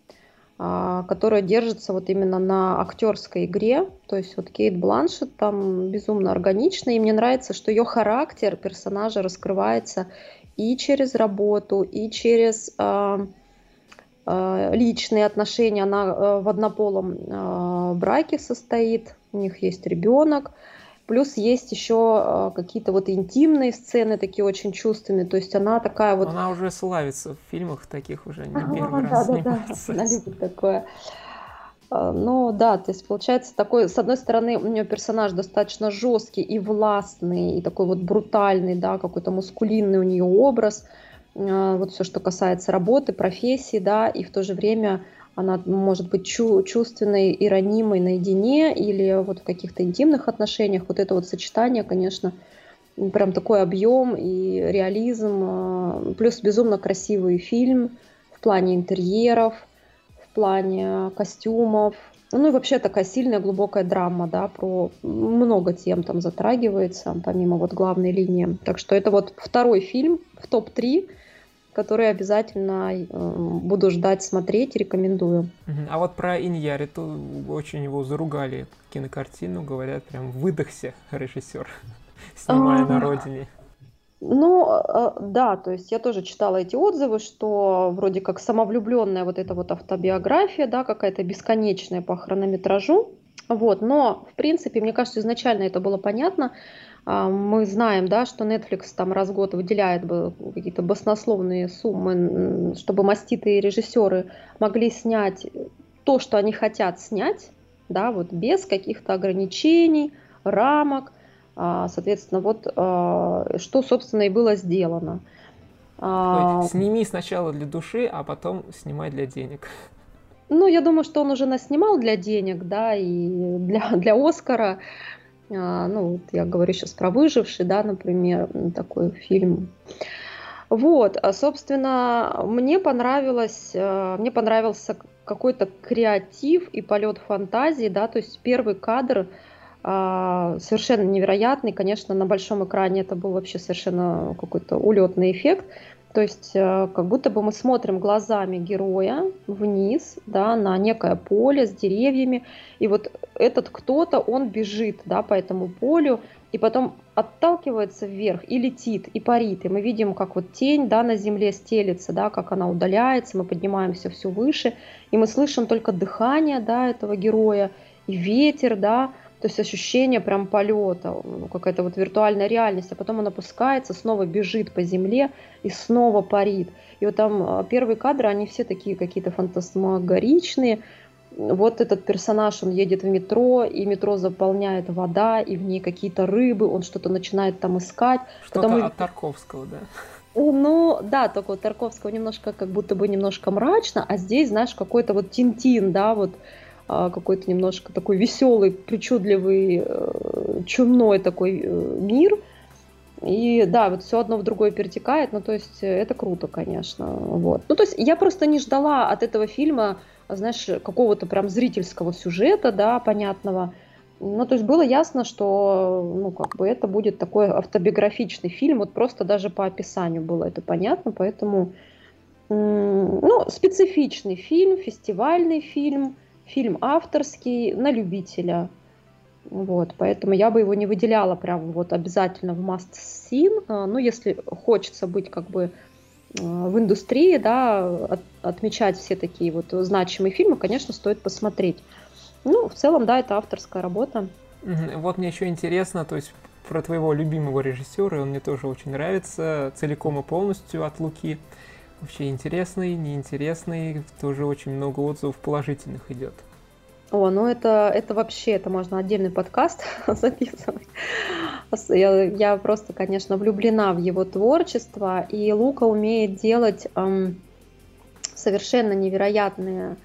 а, которая держится вот именно на актерской игре. То есть вот Кейт Бланшет там безумно органична, и мне нравится, что ее характер персонажа раскрывается и через работу, и через э, э, личные отношения. Она э, в однополом э, браке состоит, у них есть ребенок. Плюс есть еще э, какие-то вот интимные сцены, такие очень чувственные. То есть она такая вот... Она уже славится в фильмах таких уже не первый а, раз да, снимается. Да, да. Она любит такое. Ну да, то есть получается такой, с одной стороны, у нее персонаж достаточно жесткий и властный, и такой вот брутальный, да, какой-то мускулинный у нее образ, а, вот все, что касается работы, профессии, да, и в то же время она может быть чу чувственной и ранимой наедине или вот в каких-то интимных отношениях. Вот это вот сочетание, конечно, прям такой объем и реализм, а, плюс безумно красивый фильм в плане интерьеров, плане костюмов. Ну и вообще такая сильная глубокая драма, да, про много тем там затрагивается, помимо вот главной линии. Так что это вот второй фильм в топ-3, который обязательно э, буду ждать, смотреть, рекомендую. А вот про Иньяри, то очень его заругали кинокартину, говорят, прям выдохся режиссер, снимая на родине. Ну, э, да, то есть я тоже читала эти отзывы, что вроде как самовлюбленная вот эта вот автобиография, да, какая-то бесконечная по хронометражу, вот, но, в принципе, мне кажется, изначально это было понятно, а, мы знаем, да, что Netflix там раз в год выделяет какие-то баснословные суммы, чтобы маститые режиссеры могли снять то, что они хотят снять, да, вот без каких-то ограничений, рамок, а, соответственно, вот а, что, собственно, и было сделано. сними сначала для души, а потом снимай для денег. Ну, я думаю, что он уже наснимал для денег, да, и для, для Оскара. А, ну, вот я говорю сейчас про «Выживший», да, например, такой фильм. Вот, а, собственно, мне понравилось, а, мне понравился какой-то креатив и полет фантазии, да, то есть первый кадр совершенно невероятный, конечно, на большом экране это был вообще совершенно какой-то улетный эффект, то есть э, как будто бы мы смотрим глазами героя вниз, да, на некое поле с деревьями, и вот этот кто-то, он бежит, да, по этому полю, и потом отталкивается вверх и летит, и парит, и мы видим, как вот тень, да, на земле стелится, да, как она удаляется, мы поднимаемся все выше, и мы слышим только дыхание, да, этого героя, и ветер, да, то есть ощущение прям полета, ну, какая-то вот виртуальная реальность, а потом он опускается, снова бежит по земле и снова парит. И вот там а, первые кадры, они все такие какие-то фантасмагоричные. Вот этот персонаж, он едет в метро, и метро заполняет вода, и в ней какие-то рыбы, он что-то начинает там искать. Что-то Потом... от Тарковского, да? Ну, да, только у Тарковского немножко, как будто бы немножко мрачно, а здесь, знаешь, какой-то вот Тинтин, да, вот какой-то немножко такой веселый, причудливый, э, чумной такой э, мир. И да, вот все одно в другое перетекает, ну то есть э, это круто, конечно. Вот. Ну то есть я просто не ждала от этого фильма, знаешь, какого-то прям зрительского сюжета, да, понятного. Ну, то есть было ясно, что, ну, как бы это будет такой автобиографичный фильм, вот просто даже по описанию было это понятно, поэтому, ну, специфичный фильм, фестивальный фильм, фильм авторский, на любителя. Вот, поэтому я бы его не выделяла прям вот обязательно в must see. А, ну, если хочется быть как бы а, в индустрии, да, от, отмечать все такие вот значимые фильмы, конечно, стоит посмотреть. Ну, в целом, да, это авторская работа. Вот мне еще интересно, то есть про твоего любимого режиссера, он мне тоже очень нравится, целиком и полностью от Луки. Вообще интересный, неинтересный, тоже очень много отзывов положительных идет. О, ну это, это вообще, это можно отдельный подкаст записывать. Я, я просто, конечно, влюблена в его творчество, и Лука умеет делать эм, совершенно невероятные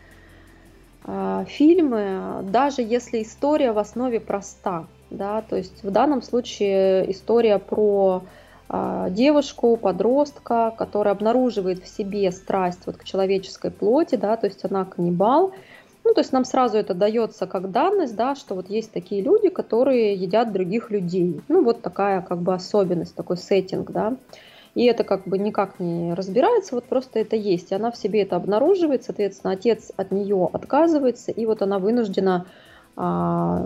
э, фильмы, даже если история в основе проста. Да? То есть в данном случае история про девушку, подростка, которая обнаруживает в себе страсть вот к человеческой плоти, да, то есть она каннибал. Ну, то есть нам сразу это дается как данность, да, что вот есть такие люди, которые едят других людей. Ну, вот такая как бы особенность, такой сеттинг, да. И это как бы никак не разбирается, вот просто это есть. И она в себе это обнаруживает, соответственно, отец от нее отказывается, и вот она вынуждена а,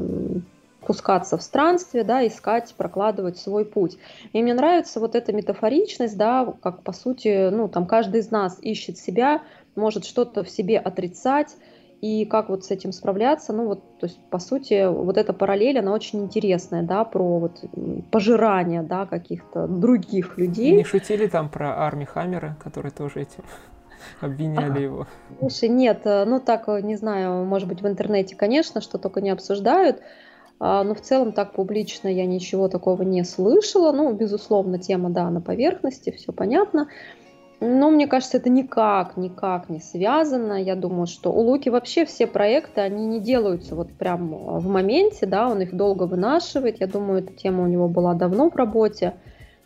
пускаться в странстве, да, искать, прокладывать свой путь. И мне нравится вот эта метафоричность, да, как по сути, ну, там каждый из нас ищет себя, может что-то в себе отрицать, и как вот с этим справляться, ну вот, то есть, по сути, вот эта параллель, она очень интересная, да, про вот пожирание, да, каких-то других людей. Не шутили там про Арми Хаммера, который тоже этим обвиняли его. Слушай, нет, э, ну так, э, не знаю, может быть, в интернете, конечно, что только не обсуждают, но в целом так публично я ничего такого не слышала. Ну, безусловно, тема, да, на поверхности, все понятно. Но мне кажется, это никак, никак не связано. Я думаю, что у Луки вообще все проекты, они не делаются вот прям в моменте, да, он их долго вынашивает. Я думаю, эта тема у него была давно в работе.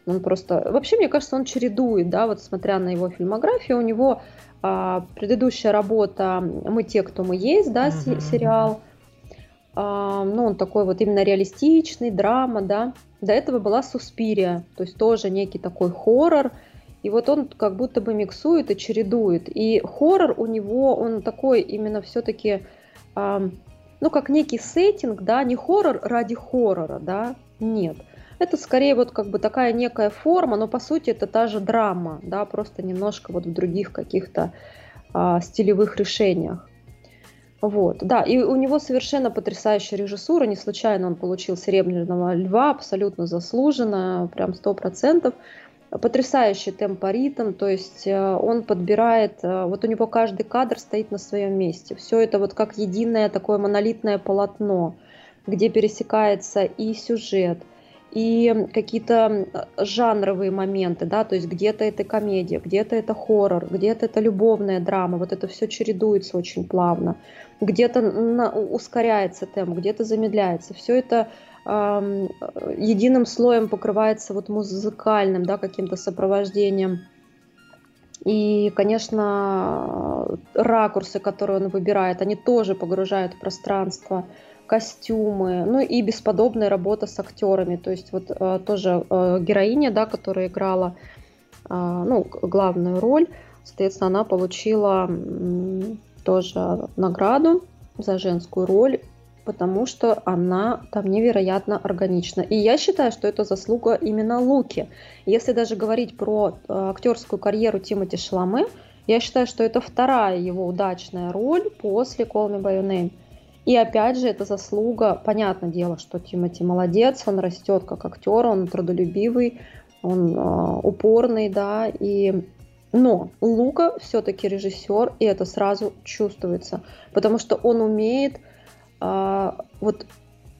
Он просто... Вообще, мне кажется, он чередует, да, вот смотря на его фильмографию, у него а, предыдущая работа «Мы те, кто мы есть», да, mm-hmm. сериал, а, ну, он такой вот именно реалистичный, драма, да. До этого была «Суспирия», то есть тоже некий такой хоррор, и вот он как будто бы миксует и чередует. И хоррор у него, он такой именно все-таки, ну, как некий сеттинг, да, не хоррор ради хоррора, да, нет. Это скорее вот как бы такая некая форма, но по сути это та же драма, да, просто немножко вот в других каких-то а, стилевых решениях. Вот, да, и у него совершенно потрясающая режиссура, не случайно он получил «Серебряного льва», абсолютно заслуженно, прям сто процентов. Потрясающий темпоритм, то есть э, он подбирает, э, вот у него каждый кадр стоит на своем месте. Все это вот как единое такое монолитное полотно, где пересекается и сюжет, и какие-то жанровые моменты, да, то есть где-то это комедия, где-то это хоррор, где-то это любовная драма, вот это все чередуется очень плавно, где-то ускоряется темп, где-то замедляется, все это э, единым слоем покрывается вот музыкальным, да, каким-то сопровождением. И, конечно, ракурсы, которые он выбирает, они тоже погружают в пространство костюмы, ну и бесподобная работа с актерами. То есть вот э, тоже э, героиня, да, которая играла э, ну, главную роль, соответственно, она получила тоже награду за женскую роль, потому что она там невероятно органична. И я считаю, что это заслуга именно Луки. Если даже говорить про актерскую карьеру Тимоти Шаламе, я считаю, что это вторая его удачная роль после Call Me By Your Name. И опять же, это заслуга, понятное дело, что Тимати молодец, он растет как актер, он трудолюбивый, он э, упорный, да, и но Лука все-таки режиссер, и это сразу чувствуется, потому что он умеет э, вот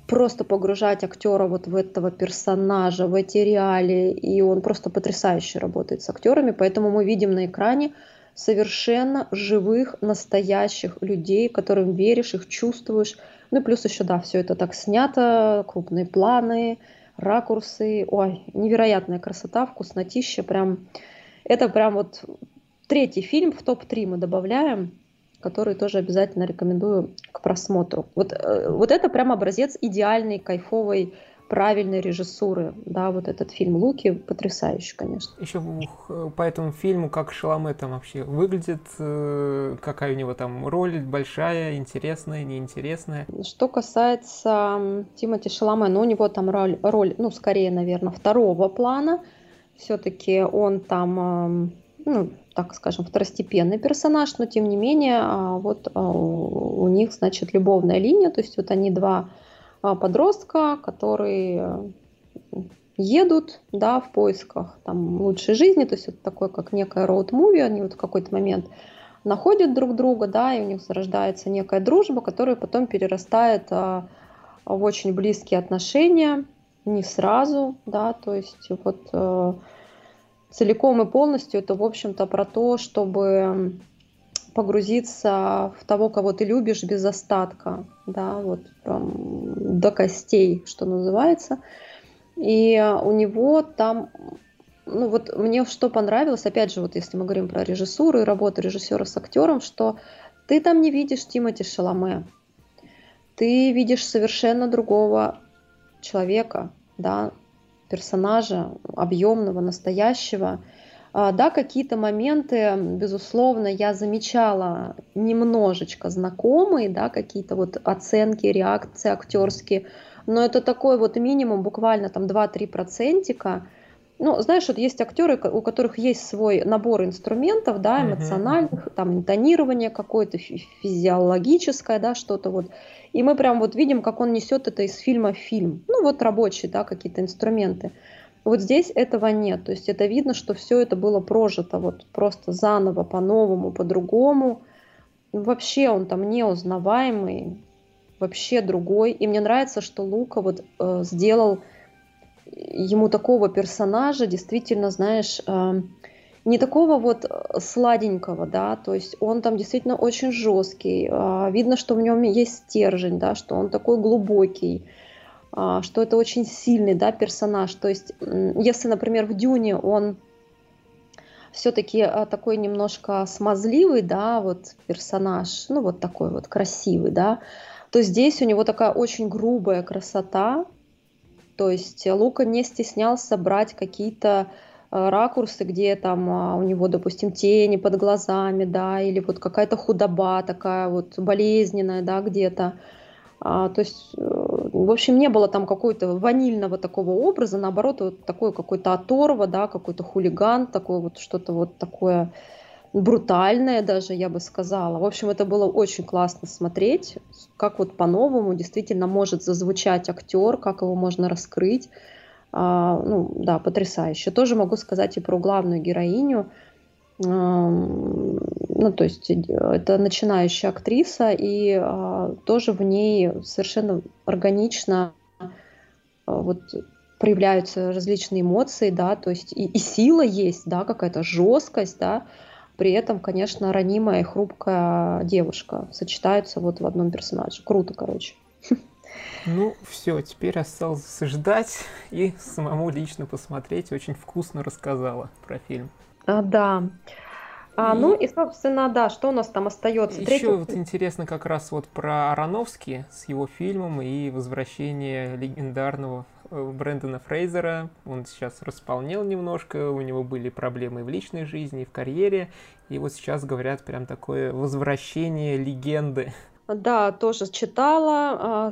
просто погружать актера вот в этого персонажа, в эти реалии, и он просто потрясающе работает с актерами, поэтому мы видим на экране совершенно живых, настоящих людей, которым веришь, их чувствуешь. Ну и плюс еще, да, все это так снято, крупные планы, ракурсы. Ой, невероятная красота, вкуснотища. Прям, это прям вот третий фильм в топ-3 мы добавляем, который тоже обязательно рекомендую к просмотру. Вот, э, вот это прям образец идеальной, кайфовой правильной режиссуры, да, вот этот фильм Луки потрясающий, конечно. Еще по этому фильму, как Шаломе там вообще выглядит, э, какая у него там роль, большая, интересная, неинтересная? Что касается Тимати Шаломе, ну, у него там роль, роль, ну, скорее, наверное, второго плана, все-таки он там, ну, так скажем, второстепенный персонаж, но тем не менее, а, вот а, у них, значит, любовная линия, то есть вот они два а, подростка, которые едут, да, в поисках там лучшей жизни, то есть это такое, как некое роуд-муви, они вот в какой-то момент находят друг друга, да, и у них зарождается некая дружба, которая потом перерастает в очень близкие отношения, не сразу, да, то есть вот а, целиком и полностью это, в общем-то, про то, чтобы погрузиться в того, кого ты любишь без остатка, да, вот прям до костей, что называется. И у него там, ну вот мне что понравилось, опять же, вот если мы говорим про режиссуру и работу режиссера с актером, что ты там не видишь Тимати Шаломе, ты видишь совершенно другого человека, да, персонажа, объемного, настоящего, а, да, какие-то моменты, безусловно, я замечала немножечко знакомые, да, какие-то вот оценки, реакции актерские, но это такой вот минимум, буквально там 2-3 процентика. Ну, знаешь, вот есть актеры, у которых есть свой набор инструментов, да, эмоциональных, там интонирование какое-то физиологическое, да, что-то вот. И мы прям вот видим, как он несет это из фильма в фильм. Ну, вот рабочие, да, какие-то инструменты. Вот здесь этого нет. То есть это видно, что все это было прожито вот просто заново, по-новому, по-другому. Вообще он там неузнаваемый, вообще другой. И мне нравится, что Лука вот э, сделал ему такого персонажа, действительно, знаешь, э, не такого вот э, сладенького, да, то есть он там действительно очень жесткий, э, видно, что в нем есть стержень, да, что он такой глубокий, э, что это очень сильный, да, персонаж. То есть, если, например, в Дюне он все-таки э, такой немножко смазливый, да, вот персонаж, ну вот такой вот красивый, да, то здесь у него такая очень грубая красота, то есть Лука не стеснялся брать какие-то ракурсы, где там а, у него, допустим, тени под глазами, да, или вот какая-то худоба такая вот болезненная, да, где-то. А, то есть, э, в общем, не было там какого-то ванильного такого образа, наоборот, вот такой какой-то оторва, да, какой-то хулиган, такой вот что-то вот такое брутальное даже, я бы сказала. В общем, это было очень классно смотреть, как вот по-новому действительно может зазвучать актер, как его можно раскрыть. А, ну, да, потрясающе. Тоже могу сказать и про главную героиню. Ну, то есть э, это начинающая актриса, и а, тоже в ней совершенно органично а, вот проявляются различные эмоции, да, то есть и, и сила есть, да, какая-то жесткость, да, при этом, конечно, ранимая и хрупкая девушка сочетаются вот в одном персонаже. Круто, короче. Ну, все, теперь осталось ждать и самому лично посмотреть. Очень вкусно рассказала про фильм. А, да. А, и... Ну и, собственно, да, что у нас там остается? Еще Третий... вот интересно как раз вот про Ароновски с его фильмом и возвращение легендарного Э, Брэндона Фрейзера. Он сейчас располнел немножко, у него были проблемы в личной жизни, в карьере. И вот сейчас говорят прям такое возвращение легенды. Да, тоже читала, а,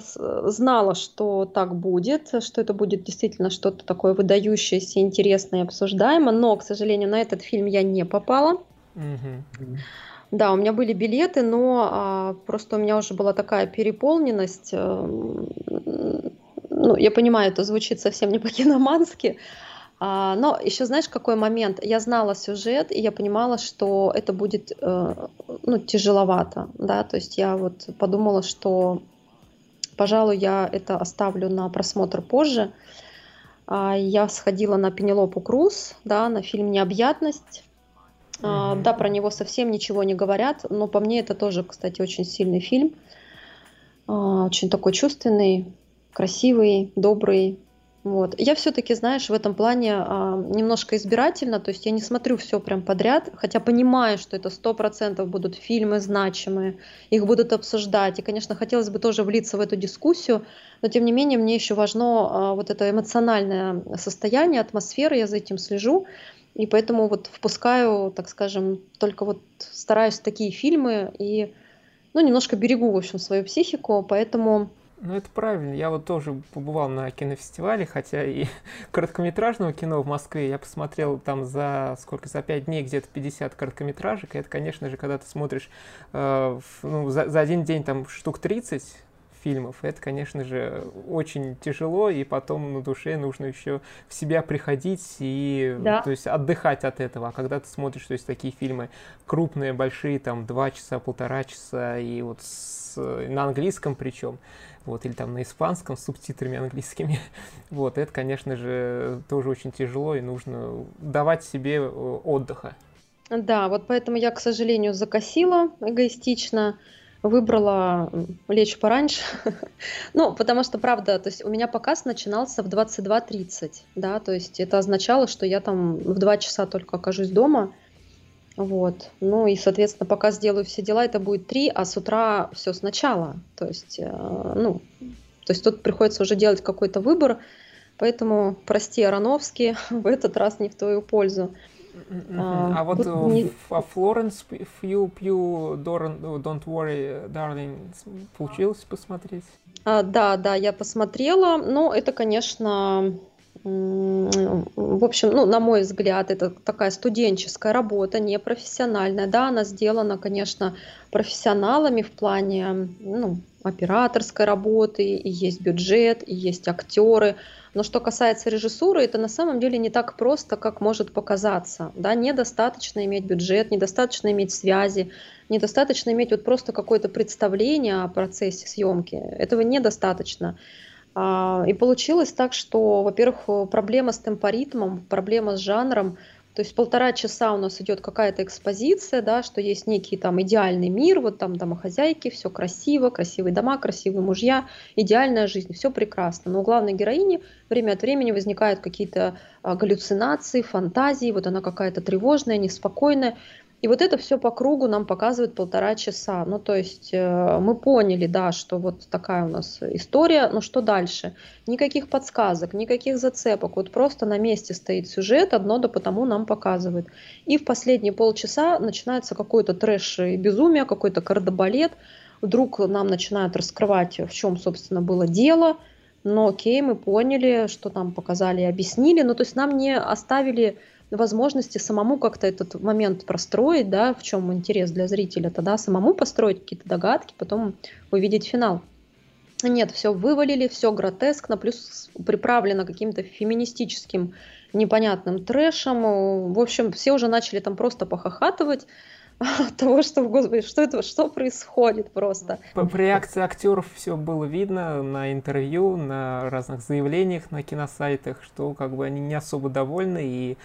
знала, что так будет, что это будет действительно что-то такое выдающееся, интересное и обсуждаемое, но, к сожалению, на этот фильм я не попала. Угу. Да, у меня были билеты, но а, просто у меня уже была такая переполненность, эм, ну, я понимаю, это звучит совсем не по-киномански, а, но еще знаешь, какой момент? Я знала сюжет, и я понимала, что это будет э, ну, тяжеловато, да, то есть я вот подумала, что, пожалуй, я это оставлю на просмотр позже. А, я сходила на Пенелопу Круз, да, на фильм «Необъятность». Mm-hmm. Да, про него совсем ничего не говорят, но по мне это тоже, кстати, очень сильный фильм, очень такой чувственный, красивый, добрый. Вот. Я все-таки, знаешь, в этом плане а, немножко избирательно, то есть я не смотрю все прям подряд, хотя понимаю, что это сто процентов будут фильмы значимые, их будут обсуждать, и, конечно, хотелось бы тоже влиться в эту дискуссию, но тем не менее мне еще важно а, вот это эмоциональное состояние, атмосфера, я за этим слежу, и поэтому вот впускаю, так скажем, только вот стараюсь такие фильмы и, ну, немножко берегу, в общем, свою психику, поэтому ну, это правильно. Я вот тоже побывал на кинофестивале, хотя и короткометражного кино в Москве я посмотрел там за сколько, за пять дней где-то 50 короткометражек. И это, конечно же, когда ты смотришь э, ну, за, за один день там штук 30 фильмов, это, конечно же, очень тяжело, и потом на душе нужно еще в себя приходить и да. то есть отдыхать от этого. А когда ты смотришь, то есть такие фильмы крупные, большие, там два часа, полтора часа, и вот с, на английском причем, вот, или там на испанском с субтитрами английскими. Вот, это, конечно же, тоже очень тяжело, и нужно давать себе э, отдыха. Да, вот поэтому я, к сожалению, закосила эгоистично, выбрала лечь пораньше. ну, потому что, правда, то есть у меня показ начинался в 22.30, да, то есть это означало, что я там в 2 часа только окажусь дома, вот. Ну и, соответственно, пока сделаю все дела, это будет три, а с утра все сначала. То есть, э, ну, то есть тут приходится уже делать какой-то выбор, поэтому, прости, Ароновский, в этот раз не в твою пользу. А, а вот не... а Флоренс Few Pew Don't Worry, Darling получилось посмотреть? А, да, да, я посмотрела. Но это, конечно, в общем, ну, на мой взгляд, это такая студенческая работа, не профессиональная. Да, она сделана, конечно, профессионалами в плане ну, операторской работы, и есть бюджет, и есть актеры. Но что касается режиссуры, это на самом деле не так просто, как может показаться. Да? Недостаточно иметь бюджет, недостаточно иметь связи, недостаточно иметь вот просто какое-то представление о процессе съемки. Этого недостаточно. А, и получилось так, что, во-первых, проблема с темпоритмом, проблема с жанром – то есть полтора часа у нас идет какая-то экспозиция, да, что есть некий там идеальный мир, вот там домохозяйки, все красиво, красивые дома, красивые мужья, идеальная жизнь, все прекрасно. Но у главной героини время от времени возникают какие-то а, галлюцинации, фантазии, вот она какая-то тревожная, неспокойная. И вот это все по кругу нам показывает полтора часа. Ну, то есть э, мы поняли, да, что вот такая у нас история, но что дальше? Никаких подсказок, никаких зацепок, вот просто на месте стоит сюжет, одно да потому нам показывает. И в последние полчаса начинается какой-то трэш и безумие, какой-то кардебалет. Вдруг нам начинают раскрывать, в чем, собственно, было дело. Но окей, мы поняли, что нам показали и объяснили. Ну, то есть нам не оставили возможности самому как-то этот момент простроить, да, в чем интерес для зрителя, тогда самому построить какие-то догадки, потом увидеть финал. Нет, все вывалили, все гротескно, плюс приправлено каким-то феминистическим непонятным трэшем. В общем, все уже начали там просто похохатывать от того, что, господи, что это, что происходит просто. По, по реакции актеров все было видно на интервью, на разных заявлениях на киносайтах, что как бы они не особо довольны и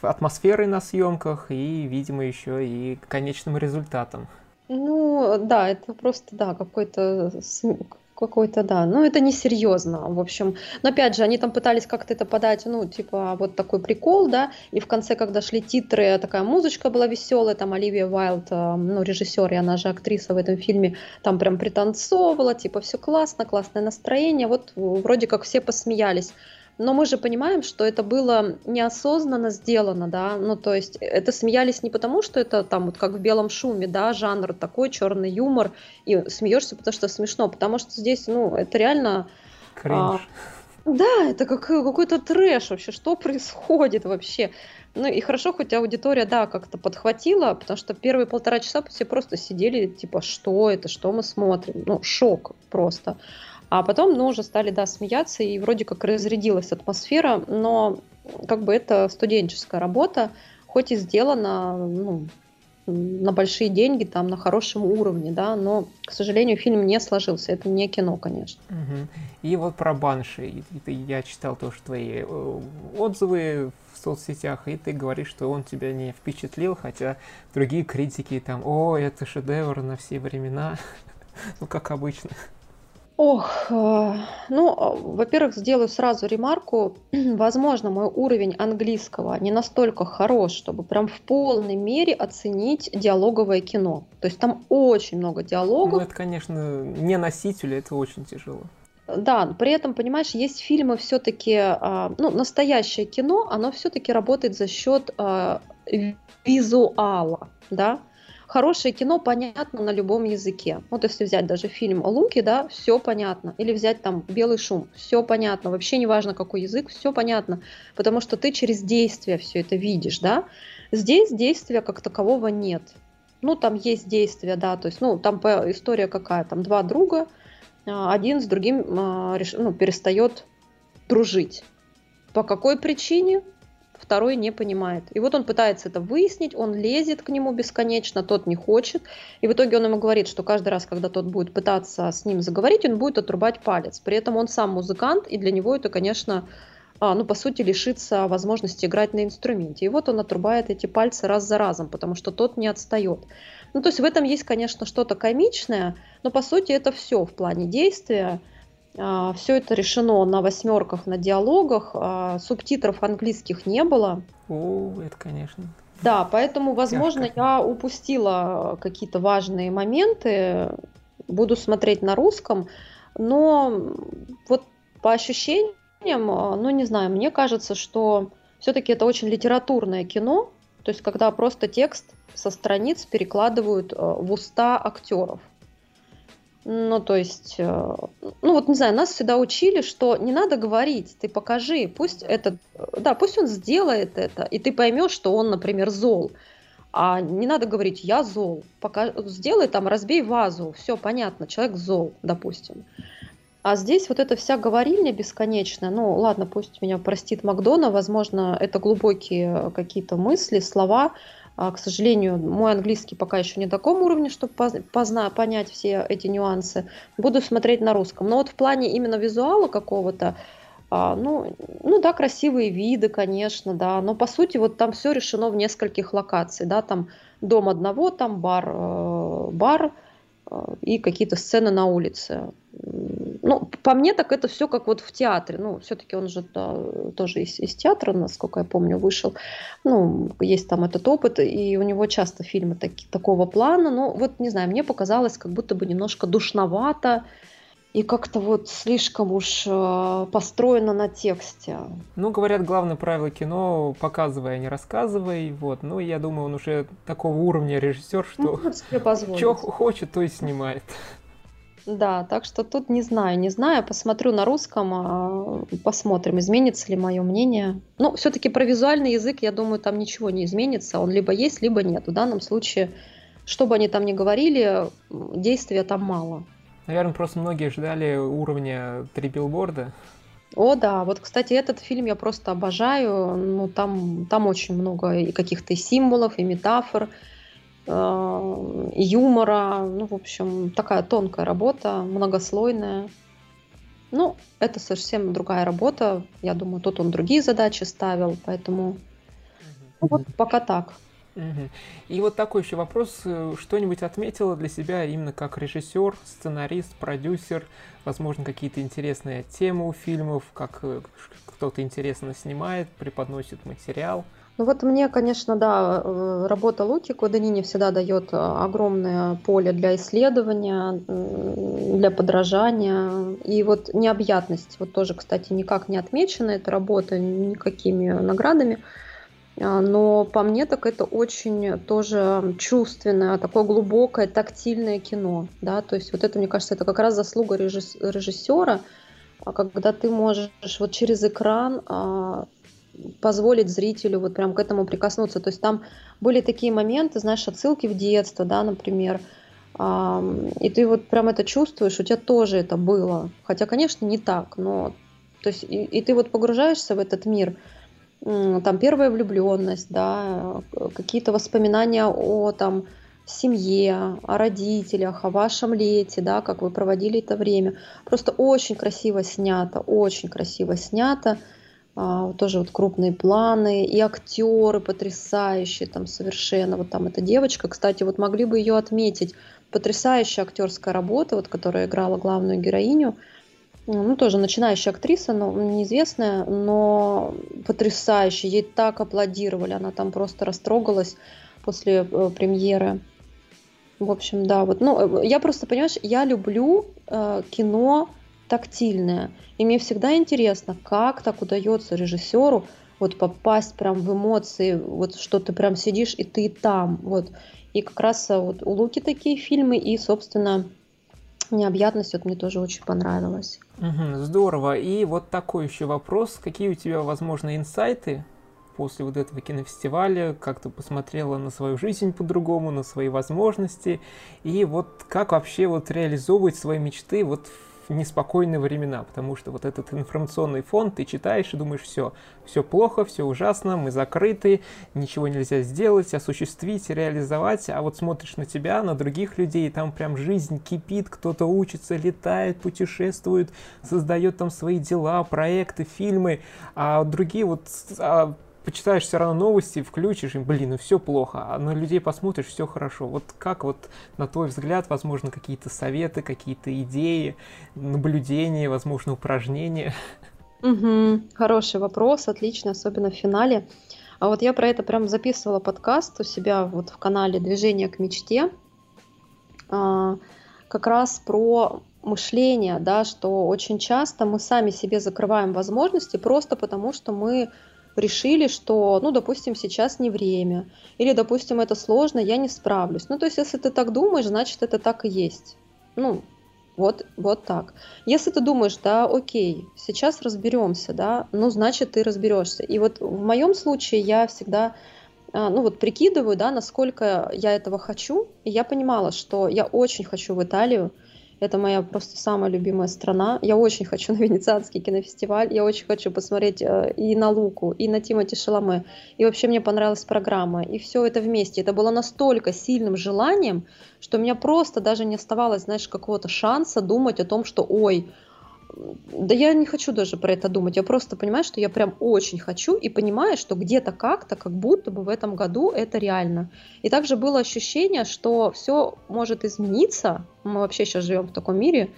атмосферой на съемках, и, видимо, еще и конечным результатом. Ну, да, это просто, да, какой-то какой-то, да. Но это несерьезно, в общем. Но опять же, они там пытались как-то это подать, ну, типа, вот такой прикол, да, и в конце, когда шли титры, такая музычка была веселая, там Оливия Уайлд, э, ну, режиссер, и она же актриса в этом фильме, там прям пританцовывала, типа, все классно, классное настроение, вот вроде как все посмеялись. Но мы же понимаем, что это было неосознанно сделано, да, ну то есть это смеялись не потому, что это там вот как в белом шуме, да, жанр такой, черный юмор, и смеешься, потому что смешно, потому что здесь, ну, это реально... А, да, это как, какой-то трэш вообще, что происходит вообще. Ну и хорошо, хоть аудитория, да, как-то подхватила, потому что первые полтора часа все просто сидели, типа, что это, что мы смотрим, ну, шок просто. А потом, ну, уже стали, да, смеяться, и вроде как разрядилась атмосфера, но как бы это студенческая работа, хоть и сделана, ну, на большие деньги, там, на хорошем уровне, да, но, к сожалению, фильм не сложился. Это не кино, конечно. Угу. И вот про Банши. Я читал тоже твои э, отзывы в соцсетях, и ты говоришь, что он тебя не впечатлил, хотя другие критики там, о, это шедевр на все времена, ну, как обычно. Ох, э, ну, а, во-первых, сделаю сразу ремарку. Возможно, мой уровень английского не настолько хорош, чтобы прям в полной мере оценить диалоговое кино. То есть там очень много диалогов. Ну, это, конечно, не носителю, это очень тяжело. Да, при этом, понимаешь, есть фильмы все-таки, а, ну, настоящее кино, оно все-таки работает за счет а, визуала, да, хорошее кино понятно на любом языке. Вот если взять даже фильм «Луки», да, все понятно. Или взять там «Белый шум», все понятно. Вообще не важно, какой язык, все понятно. Потому что ты через действие все это видишь, да. Здесь действия как такового нет. Ну, там есть действия, да, то есть, ну, там история какая, там два друга, а, один с другим а, ну, перестает дружить. По какой причине? Второй не понимает. И вот он пытается это выяснить, он лезет к нему бесконечно, тот не хочет. И в итоге он ему говорит, что каждый раз, когда тот будет пытаться с ним заговорить, он будет отрубать палец. При этом он сам музыкант, и для него это, конечно, а, ну, по сути, лишится возможности играть на инструменте. И вот он отрубает эти пальцы раз за разом, потому что тот не отстает. Ну, то есть в этом есть, конечно, что-то комичное, но по сути это все в плане действия. А, Все это решено на восьмерках, на диалогах. А, субтитров английских не было. О, это, конечно. Да, поэтому, возможно, Ярко. я упустила какие-то важные моменты. Буду смотреть на русском. Но вот по ощущениям, а, ну не знаю, мне кажется, что все-таки это очень литературное кино. То есть, когда просто текст со страниц перекладывают в уста актеров. Ну, то есть, э, ну вот, не знаю, нас всегда учили, что не надо говорить, ты покажи, пусть это, да, пусть он сделает это, и ты поймешь, что он, например, зол. А не надо говорить, я зол. Пока, сделай там, разбей вазу, все понятно, человек зол, допустим. А здесь вот эта вся говорильня бесконечная, ну ладно, пусть меня простит Макдона, возможно, это глубокие какие-то мысли, слова. А, к сожалению, мой английский пока еще не на таком уровне, чтобы позна- понять все эти нюансы. Буду смотреть на русском. Но вот в плане именно визуала какого-то, а, ну, ну да, красивые виды, конечно, да, но по сути вот там все решено в нескольких локациях, да, там дом одного, там бар, э, бар и какие-то сцены на улице. Ну, по мне так это все как вот в театре. Ну, все-таки он же да, тоже из, из театра, насколько я помню, вышел. Ну, есть там этот опыт, и у него часто фильмы таки, такого плана. Но вот, не знаю, мне показалось как будто бы немножко душновато, и как-то вот слишком уж э, построено на тексте. Ну, говорят, главное правило кино – показывай, а не рассказывай. Вот. Ну, я думаю, он уже такого уровня режиссер, что ну, что хочет, то и снимает. Да, так что тут не знаю, не знаю, посмотрю на русском, а, посмотрим, изменится ли мое мнение. Ну, все-таки про визуальный язык, я думаю, там ничего не изменится, он либо есть, либо нет. В данном случае, что бы они там ни говорили, действия там мало. Наверное, просто многие ждали уровня три билборда. О, да. Вот, кстати, этот фильм я просто обожаю. Ну, там, там очень много и каких-то символов, и метафор, э, и юмора. Ну, в общем, такая тонкая работа, многослойная. Ну, это совсем другая работа. Я думаю, тут он другие задачи ставил, поэтому ну, вот пока так. И вот такой еще вопрос. Э, что-нибудь отметила для себя именно как режиссер, сценарист, продюсер? Возможно, какие-то интересные темы у фильмов, как э, кто-то интересно снимает, преподносит материал? Ну вот мне, конечно, да, э, работа Луки Кваданини всегда дает огромное поле для исследования, для подражания. И вот необъятность, вот тоже, кстати, никак не отмечена эта работа никакими наградами. А, но по мне так это очень тоже чувственное, такое глубокое, тактильное кино, да, то есть вот это, мне кажется, это как раз заслуга режиссера, а когда ты можешь вот через экран а, позволить зрителю вот прям к этому прикоснуться. То есть там были такие моменты, знаешь, отсылки в детство, да, например, и ты вот прям это чувствуешь, у тебя тоже это было. Хотя, конечно, не так, но то есть и, и ты вот погружаешься в этот мир – там первая влюбленность, да, какие-то воспоминания о там семье, о родителях, о вашем лете, да, как вы проводили это время. Просто очень красиво снято, очень красиво снято. А, тоже вот крупные планы и актеры потрясающие там совершенно. Вот там эта девочка, кстати, вот могли бы ее отметить. Потрясающая актерская работа, вот которая играла главную героиню ну, тоже начинающая актриса, но неизвестная, но потрясающая. Ей так аплодировали, она там просто растрогалась после э, премьеры. В общем, да, вот, ну, э, я просто, понимаешь, я люблю э, кино тактильное, и мне всегда интересно, как так удается режиссеру вот попасть прям в эмоции, вот что ты прям сидишь и ты там, вот. И как раз э, вот у Луки такие фильмы, и, собственно, необъятность вот мне тоже очень понравилась. Здорово. И вот такой еще вопрос. Какие у тебя, возможно, инсайты после вот этого кинофестиваля, как ты посмотрела на свою жизнь по-другому, на свои возможности, и вот как вообще вот реализовывать свои мечты вот неспокойные времена, потому что вот этот информационный фон ты читаешь и думаешь, все, все плохо, все ужасно, мы закрыты, ничего нельзя сделать, осуществить, реализовать, а вот смотришь на тебя, на других людей, и там прям жизнь кипит, кто-то учится, летает, путешествует, создает там свои дела, проекты, фильмы, а другие вот а почитаешь все равно новости, включишь, и, блин, ну все плохо, а на людей посмотришь, все хорошо. Вот как вот, на твой взгляд, возможно, какие-то советы, какие-то идеи, наблюдения, возможно, упражнения? Угу, хороший вопрос, отлично, особенно в финале. А вот я про это прям записывала подкаст у себя вот в канале «Движение к мечте», а, как раз про мышление, да, что очень часто мы сами себе закрываем возможности просто потому, что мы решили, что, ну, допустим, сейчас не время, или, допустим, это сложно, я не справлюсь. Ну, то есть, если ты так думаешь, значит, это так и есть. Ну, вот, вот так. Если ты думаешь, да, окей, сейчас разберемся, да, ну, значит, ты разберешься. И вот в моем случае я всегда, а, ну, вот прикидываю, да, насколько я этого хочу, и я понимала, что я очень хочу в Италию, Это моя просто самая любимая страна. Я очень хочу на Венецианский кинофестиваль. Я очень хочу посмотреть э, и на Луку, и на Тимоти Шаломе. И вообще мне понравилась программа. И все это вместе. Это было настолько сильным желанием, что у меня просто даже не оставалось, знаешь, какого-то шанса думать о том, что ой, да я не хочу даже про это думать. Я просто понимаю, что я прям очень хочу и понимаю, что где-то как-то, как будто бы в этом году это реально. И также было ощущение, что все может измениться. Мы вообще сейчас живем в таком мире,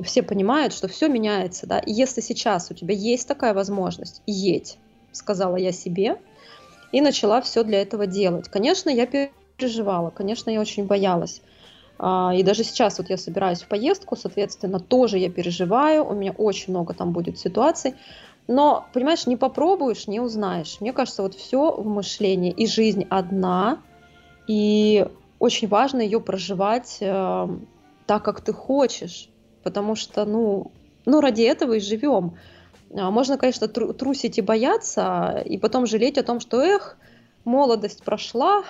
все понимают, что все меняется, да. И если сейчас у тебя есть такая возможность, едь, сказала я себе, и начала все для этого делать. Конечно, я переживала, конечно, я очень боялась. А, и даже сейчас вот я собираюсь в поездку, соответственно, тоже я переживаю, у меня очень много там будет ситуаций. Но, понимаешь, не попробуешь, не узнаешь. Мне кажется, вот все в мышлении. И жизнь одна, и очень важно ее проживать э, так, как ты хочешь. Потому что, ну, ну, ради этого и живем. А, можно, конечно, трусить и бояться, и потом жалеть о том, что, эх, молодость прошла,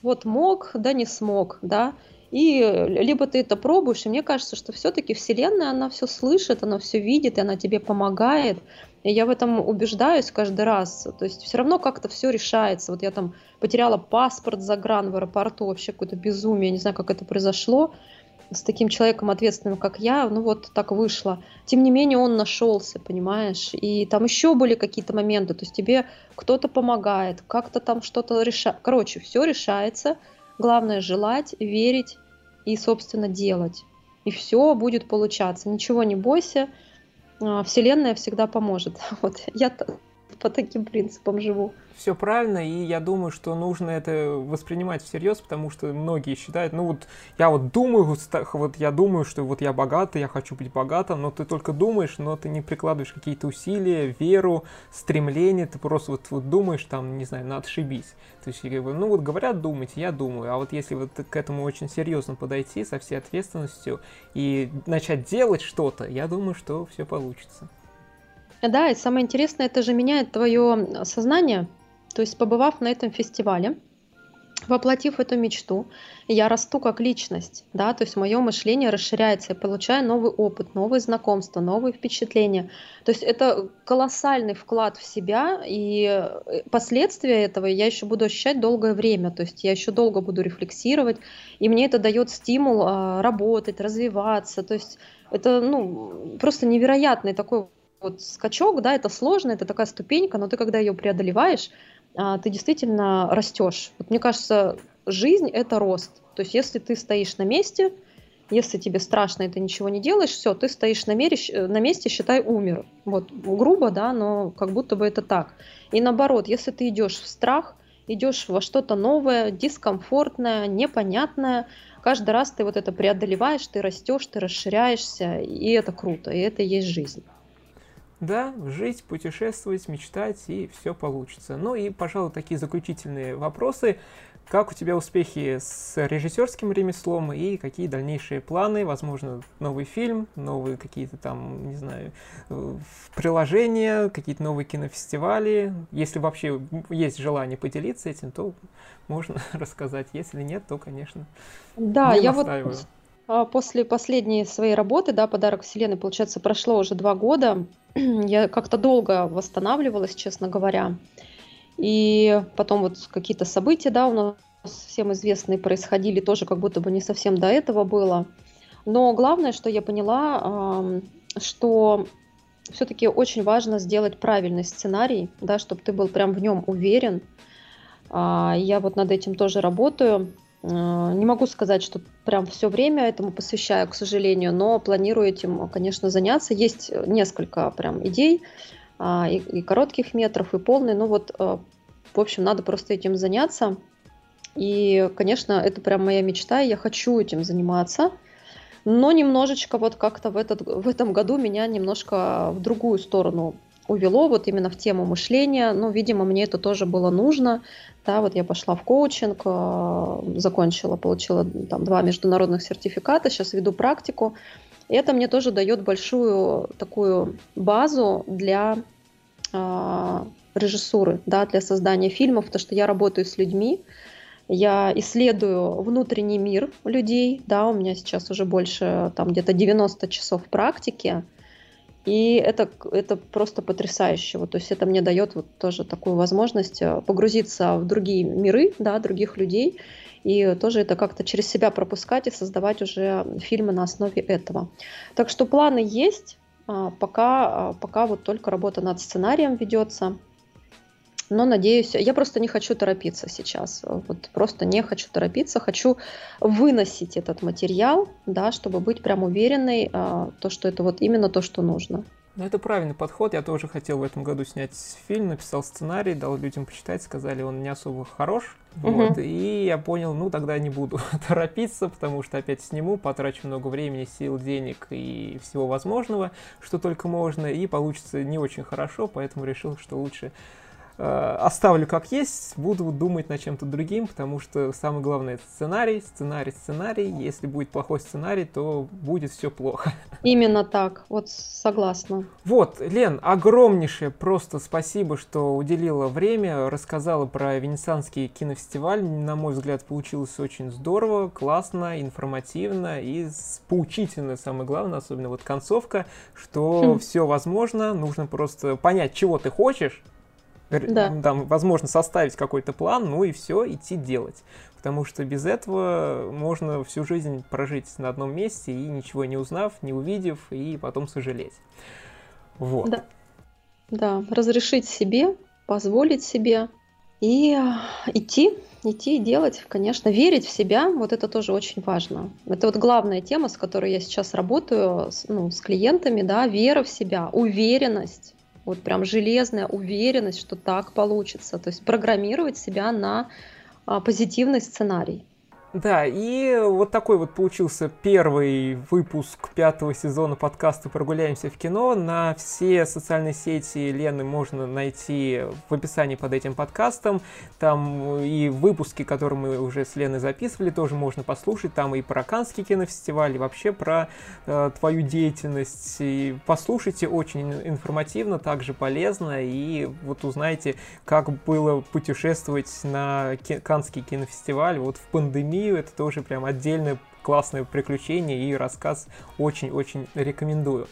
вот мог, да не смог, да. И либо ты это пробуешь, и мне кажется, что все-таки Вселенная, она все слышит, она все видит, и она тебе помогает. И я в этом убеждаюсь каждый раз. То есть все равно как-то все решается. Вот я там потеряла паспорт за гран в аэропорту, вообще какое-то безумие, не знаю, как это произошло с таким человеком ответственным, как я, ну вот так вышло. Тем не менее, он нашелся, понимаешь? И там еще были какие-то моменты, то есть тебе кто-то помогает, как-то там что-то решает. Короче, все решается. Главное желать, верить и, собственно, делать. И все будет получаться. Ничего не бойся. А, Вселенная всегда поможет. Вот я по таким принципам живу. Все правильно, и я думаю, что нужно это воспринимать всерьез, потому что многие считают, ну вот я вот думаю, вот я думаю, что вот я богатый, я хочу быть богатым, но ты только думаешь, но ты не прикладываешь какие-то усилия, веру, стремление, ты просто вот, вот думаешь там, не знаю, ну отшибись. То есть, ну вот говорят думать, я думаю, а вот если вот к этому очень серьезно подойти со всей ответственностью и начать делать что-то, я думаю, что все получится. Да, и самое интересное, это же меняет твое сознание. То есть, побывав на этом фестивале, воплотив эту мечту, я расту как личность, да, то есть мое мышление расширяется, я получаю новый опыт, новые знакомства, новые впечатления. То есть это колоссальный вклад в себя, и э, последствия этого я еще буду ощущать долгое время, то есть я еще долго буду рефлексировать, и мне это дает стимул а, работать, развиваться, то есть это ну, просто невероятный такой вот скачок, да, это сложно, это такая ступенька, но ты когда ее преодолеваешь, а, ты действительно растешь. Вот мне кажется, жизнь это рост. То есть если ты стоишь на месте, если тебе страшно, и ты ничего не делаешь, все, ты стоишь на, мере, на месте, считай, умер. Вот грубо, да, но как будто бы это так. И наоборот, если ты идешь в страх, идешь во что-то новое, дискомфортное, непонятное, каждый раз ты вот это преодолеваешь, ты растешь, ты расширяешься, и это круто, и это и есть жизнь. Да, жить, путешествовать, мечтать, и все получится. Ну и, пожалуй, такие заключительные вопросы. Как у тебя успехи с режиссерским ремеслом и какие дальнейшие планы? Возможно, новый фильм, новые какие-то там, не знаю, э, приложения, какие-то новые кинофестивали. Если вообще есть желание поделиться этим, то можно рассказать. Если нет, то, конечно, да, я настаиваю. вот а, после последней своей работы, да, «Подарок Вселенной», получается, прошло уже два года. Я как-то долго восстанавливалась, честно говоря. И потом вот какие-то события, да, у нас всем известные происходили, тоже как будто бы не совсем до этого было. Но главное, что я поняла, что все-таки очень важно сделать правильный сценарий, да, чтобы ты был прям в нем уверен. А, я вот над этим тоже работаю. А, не могу сказать, что прям все время этому посвящаю, к сожалению, но планирую этим, конечно, заняться. Есть несколько прям идей, а, и, и коротких метров, и полный. Ну вот, а, в общем, надо просто этим заняться. И, конечно, это прям моя мечта, и я хочу этим заниматься. Но немножечко вот как-то в, этот, в этом году меня немножко в другую сторону увело, вот именно в тему мышления. Ну, видимо, мне это тоже было нужно. Да, вот я пошла в коучинг, э, закончила, получила там два международных сертификата, сейчас веду практику. И это мне тоже дает большую такую базу для э, режиссуры, да, для создания фильмов, потому что я работаю с людьми, я исследую внутренний мир людей, да, у меня сейчас уже больше там где-то 90 часов практики, и это, это просто потрясающе. Вот, то есть это мне дает вот тоже такую возможность э, погрузиться в другие миры, да, других людей, и тоже это как-то через себя пропускать и создавать уже фильмы на основе этого. Так что планы есть, а, пока, а, пока вот только работа над сценарием ведется. Но надеюсь, я просто не хочу торопиться сейчас. Вот просто не хочу торопиться, хочу выносить этот материал, да, чтобы быть прям уверенной, а, то, что это вот именно то, что нужно. Ну, это правильный подход. Я тоже хотел в этом году снять фильм, написал сценарий, дал людям почитать, сказали, он не особо хорош. Угу. Вот, и я понял, ну, тогда не буду торопиться, потому что опять сниму, потрачу много времени, сил, денег и всего возможного, что только можно, и получится не очень хорошо, поэтому решил, что лучше Э, оставлю как есть, буду думать над чем-то другим, потому что самое главное это сценарий, сценарий, сценарий. Если будет плохой сценарий, то будет все плохо. Именно так, вот согласна. Вот, Лен, огромнейшее просто спасибо, что уделила время, рассказала про Венецианский кинофестиваль. На мой взгляд, получилось очень здорово, классно, информативно и поучительно, самое главное, особенно вот концовка, что все возможно, нужно просто понять, чего ты хочешь, да. там, возможно, составить какой-то план, ну и все, идти делать. Потому что без этого можно всю жизнь прожить на одном месте и ничего не узнав, не увидев, и потом сожалеть. Вот. Да, да. разрешить себе, позволить себе и идти, идти и делать, конечно, верить в себя, вот это тоже очень важно. Это вот главная тема, с которой я сейчас работаю ну, с клиентами, да, вера в себя, уверенность вот прям железная уверенность, что так получится. То есть программировать себя на а, позитивный сценарий. Да, и вот такой вот получился первый выпуск пятого сезона подкаста «Прогуляемся в кино». На все социальные сети Лены можно найти в описании под этим подкастом. Там и выпуски, которые мы уже с Леной записывали, тоже можно послушать. Там и про Канский кинофестиваль, и вообще про э, твою деятельность. И послушайте, очень информативно, также полезно. И вот узнаете, как было путешествовать на Канский кинофестиваль вот в пандемии Россию. Это тоже прям отдельное классное приключение и рассказ очень-очень рекомендую.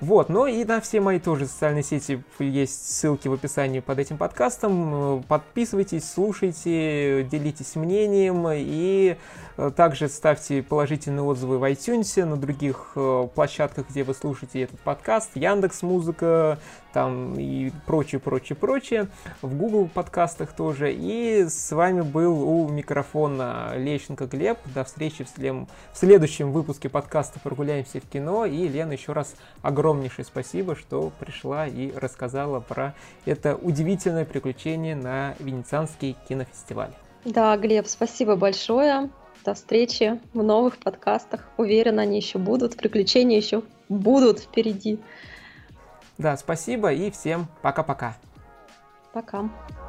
Вот, ну и на все мои тоже социальные сети есть ссылки в описании под этим подкастом. Подписывайтесь, слушайте, делитесь мнением и Э, также ставьте положительные отзывы в iTunes, на других э, площадках, где вы слушаете этот подкаст, Яндекс Музыка, там и прочее, прочее, прочее, в Google подкастах тоже. И с вами был у микрофона Лещенко Глеб. До встречи в, слем... в следующем выпуске подкаста «Прогуляемся в кино». И, Лена, еще раз огромнейшее спасибо, что пришла и рассказала про это удивительное приключение на Венецианский кинофестиваль. Да, Глеб, спасибо большое. До встречи в новых подкастах. Уверена, они еще будут. Приключения еще будут впереди. Да, спасибо и всем пока-пока. Пока. -пока. пока.